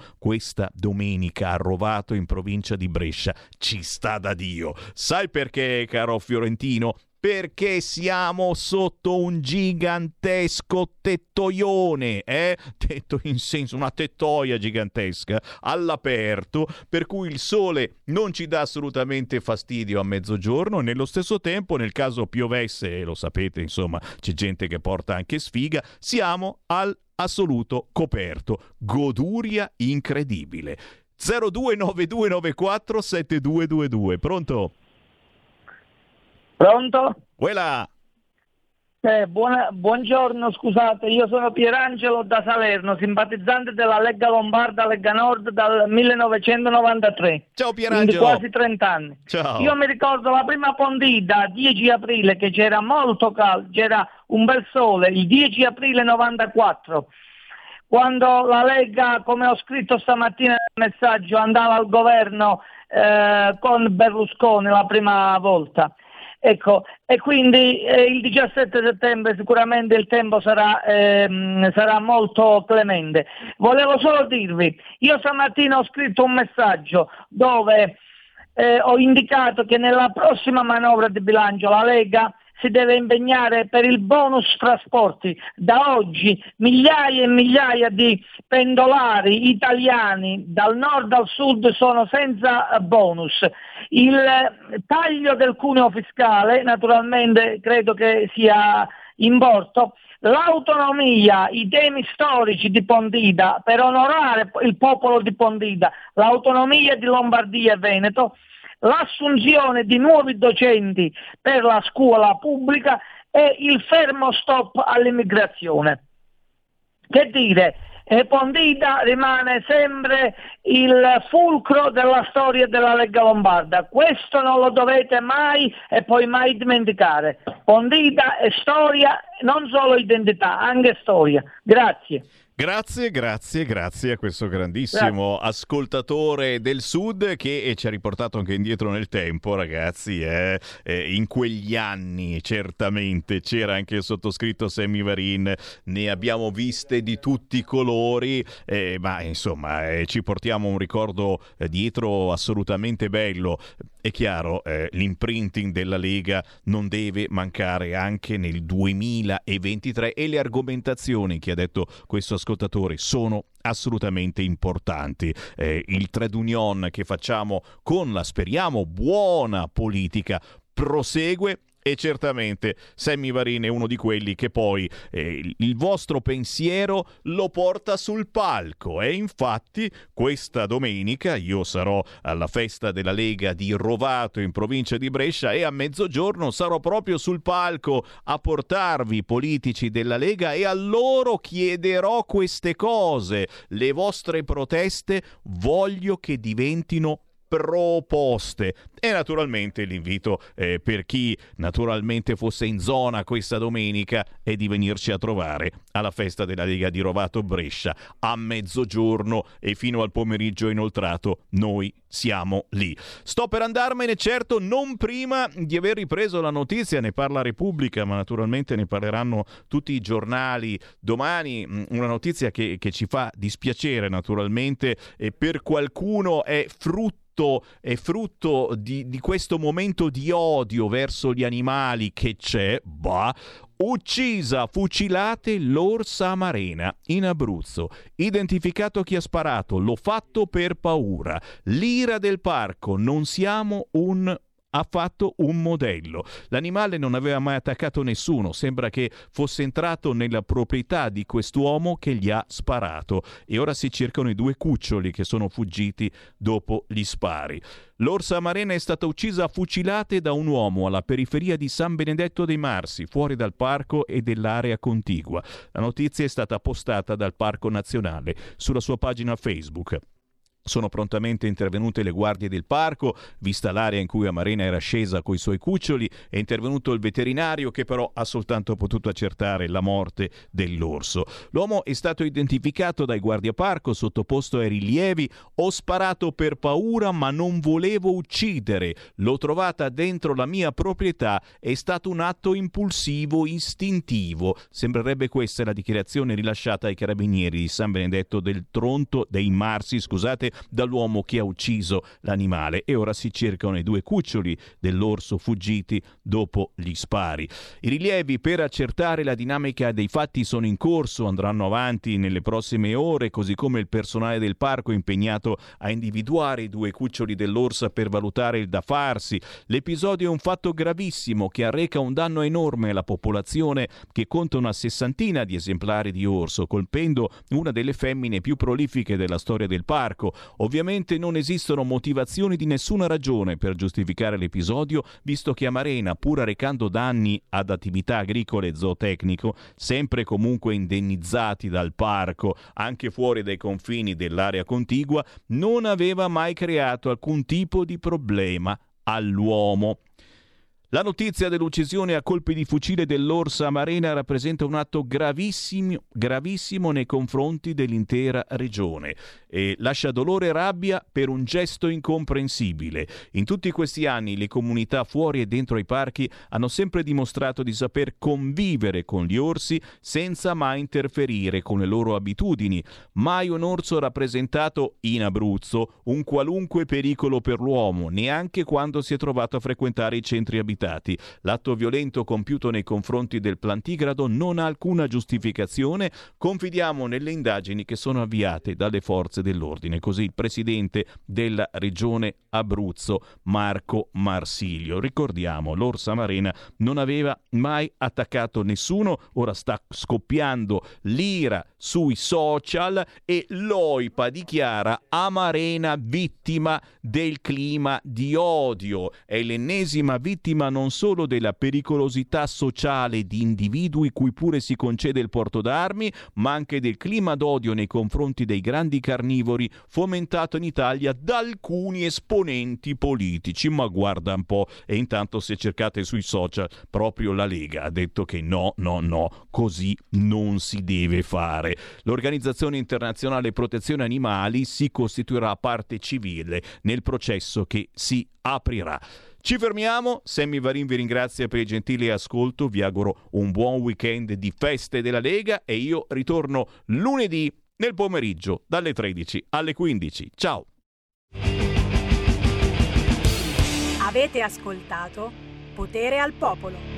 questa domenica a Rovato in provincia di Brescia ci sta da Dio. Sai perché, caro Fiorentino? perché siamo sotto un gigantesco tettoione, eh? Tetto in senso una tettoia gigantesca all'aperto, per cui il sole non ci dà assolutamente fastidio a mezzogiorno, nello stesso tempo, nel caso piovesse, e lo sapete, insomma, c'è gente che porta anche sfiga, siamo al assoluto coperto. Goduria incredibile. 029294 7222. Pronto? Pronto? Quella. Eh, buona, buongiorno, scusate, io sono Pierangelo da Salerno, simpatizzante della Lega Lombarda, Lega Nord dal 1993. Ciao Pierangelo. quasi 30 anni. Ciao. Io mi ricordo la prima pondita, 10 aprile, che c'era molto caldo, c'era un bel sole, il 10 aprile 94 quando la Lega, come ho scritto stamattina nel messaggio, andava al governo eh, con Berlusconi la prima volta. Ecco, e quindi eh, il 17 settembre sicuramente il tempo sarà, ehm, sarà, molto clemente. Volevo solo dirvi, io stamattina ho scritto un messaggio dove eh, ho indicato che nella prossima manovra di bilancio la Lega si deve impegnare per il bonus trasporti. Da oggi migliaia e migliaia di pendolari italiani dal nord al sud sono senza bonus. Il taglio del cuneo fiscale naturalmente credo che sia in porto. L'autonomia, i temi storici di Pontida per onorare il popolo di Pontida, l'autonomia di Lombardia e Veneto, l'assunzione di nuovi docenti per la scuola pubblica e il fermo stop all'immigrazione. Che dire, e Pondida rimane sempre il fulcro della storia della Lega Lombarda. Questo non lo dovete mai e poi mai dimenticare. Pondida è storia, non solo identità, anche storia. Grazie. Grazie, grazie, grazie a questo grandissimo grazie. ascoltatore del Sud che ci ha riportato anche indietro nel tempo, ragazzi. Eh? Eh, in quegli anni certamente c'era anche il sottoscritto Sammy Varin, ne abbiamo viste di tutti i colori, eh, ma insomma eh, ci portiamo un ricordo eh, dietro assolutamente bello. È chiaro, eh, l'imprinting della Lega non deve mancare anche nel 2023 e le argomentazioni che ha detto questo ascoltatori sono assolutamente importanti. Eh, il trade union che facciamo con la, speriamo, buona politica prosegue e certamente Sammy Varin è uno di quelli che poi eh, il vostro pensiero lo porta sul palco e infatti questa domenica io sarò alla festa della Lega di Rovato in provincia di Brescia e a mezzogiorno sarò proprio sul palco a portarvi politici della Lega e a loro chiederò queste cose. Le vostre proteste voglio che diventino proposte. E naturalmente l'invito eh, per chi naturalmente fosse in zona questa domenica è di venirci a trovare alla festa della Lega di Rovato Brescia a mezzogiorno e fino al pomeriggio inoltrato noi siamo lì. Sto per andarmene, certo, non prima di aver ripreso la notizia, ne parla Repubblica, ma naturalmente ne parleranno tutti i giornali domani. Mm, una notizia che, che ci fa dispiacere, naturalmente, e per qualcuno è frutto frutto, è frutto di, di questo momento di odio verso gli animali che c'è, bah, Uccisa, fucilate l'orsa amarena in Abruzzo. Identificato chi ha sparato, l'ho fatto per paura. L'ira del parco, non siamo un ha fatto un modello. L'animale non aveva mai attaccato nessuno, sembra che fosse entrato nella proprietà di quest'uomo che gli ha sparato e ora si cercano i due cuccioli che sono fuggiti dopo gli spari. L'orsa marena è stata uccisa a fucilate da un uomo alla periferia di San Benedetto dei Marsi, fuori dal parco e dell'area contigua. La notizia è stata postata dal Parco Nazionale sulla sua pagina Facebook. Sono prontamente intervenute le guardie del parco, vista l'area in cui Amarena era scesa coi suoi cuccioli, è intervenuto il veterinario che però ha soltanto potuto accertare la morte dell'orso. L'uomo è stato identificato dai guardiaparco, sottoposto ai rilievi. Ho sparato per paura ma non volevo uccidere. L'ho trovata dentro la mia proprietà. È stato un atto impulsivo, istintivo. Sembrerebbe questa la dichiarazione rilasciata ai carabinieri di San Benedetto del Tronto, dei Marsi, scusate, dall'uomo che ha ucciso l'animale e ora si cercano i due cuccioli dell'orso fuggiti dopo gli spari. I rilievi per accertare la dinamica dei fatti sono in corso, andranno avanti nelle prossime ore, così come il personale del parco impegnato a individuare i due cuccioli dell'orsa per valutare il da farsi. L'episodio è un fatto gravissimo che arreca un danno enorme alla popolazione che conta una sessantina di esemplari di orso, colpendo una delle femmine più prolifiche della storia del parco. Ovviamente non esistono motivazioni di nessuna ragione per giustificare l'episodio, visto che Amarena, pur arrecando danni ad attività agricole e zootecnico, sempre comunque indennizzati dal parco, anche fuori dai confini dell'area contigua, non aveva mai creato alcun tipo di problema all'uomo. La notizia dell'uccisione a colpi di fucile dell'orsa marena rappresenta un atto gravissimo, gravissimo nei confronti dell'intera regione e lascia dolore e rabbia per un gesto incomprensibile. In tutti questi anni le comunità fuori e dentro i parchi hanno sempre dimostrato di saper convivere con gli orsi senza mai interferire con le loro abitudini. Mai un orso ha rappresentato in Abruzzo un qualunque pericolo per l'uomo, neanche quando si è trovato a frequentare i centri abitati vietati. L'atto violento compiuto nei confronti del plantigrado non ha alcuna giustificazione. Confidiamo nelle indagini che sono avviate dalle forze dell'ordine. Così il presidente della regione Abruzzo, Marco Marsilio. Ricordiamo, l'Orsa Marena non aveva mai attaccato nessuno, ora sta scoppiando l'ira sui social e l'OIPA dichiara Amarena vittima del clima di odio. È l'ennesima vittima non solo della pericolosità sociale di individui cui pure si concede il porto d'armi, ma anche del clima d'odio nei confronti dei grandi carnivori fomentato in Italia da alcuni esponenti politici. Ma guarda un po', e intanto se cercate sui social, proprio la Lega ha detto che no, no, no, così non si deve fare. L'Organizzazione Internazionale Protezione Animali si costituirà parte civile nel processo che si aprirà. Ci fermiamo, Sammy Varin vi ringrazia per il gentile ascolto, vi auguro un buon weekend di feste della Lega e io ritorno lunedì nel pomeriggio dalle 13 alle 15. Ciao! Avete ascoltato Potere al Popolo.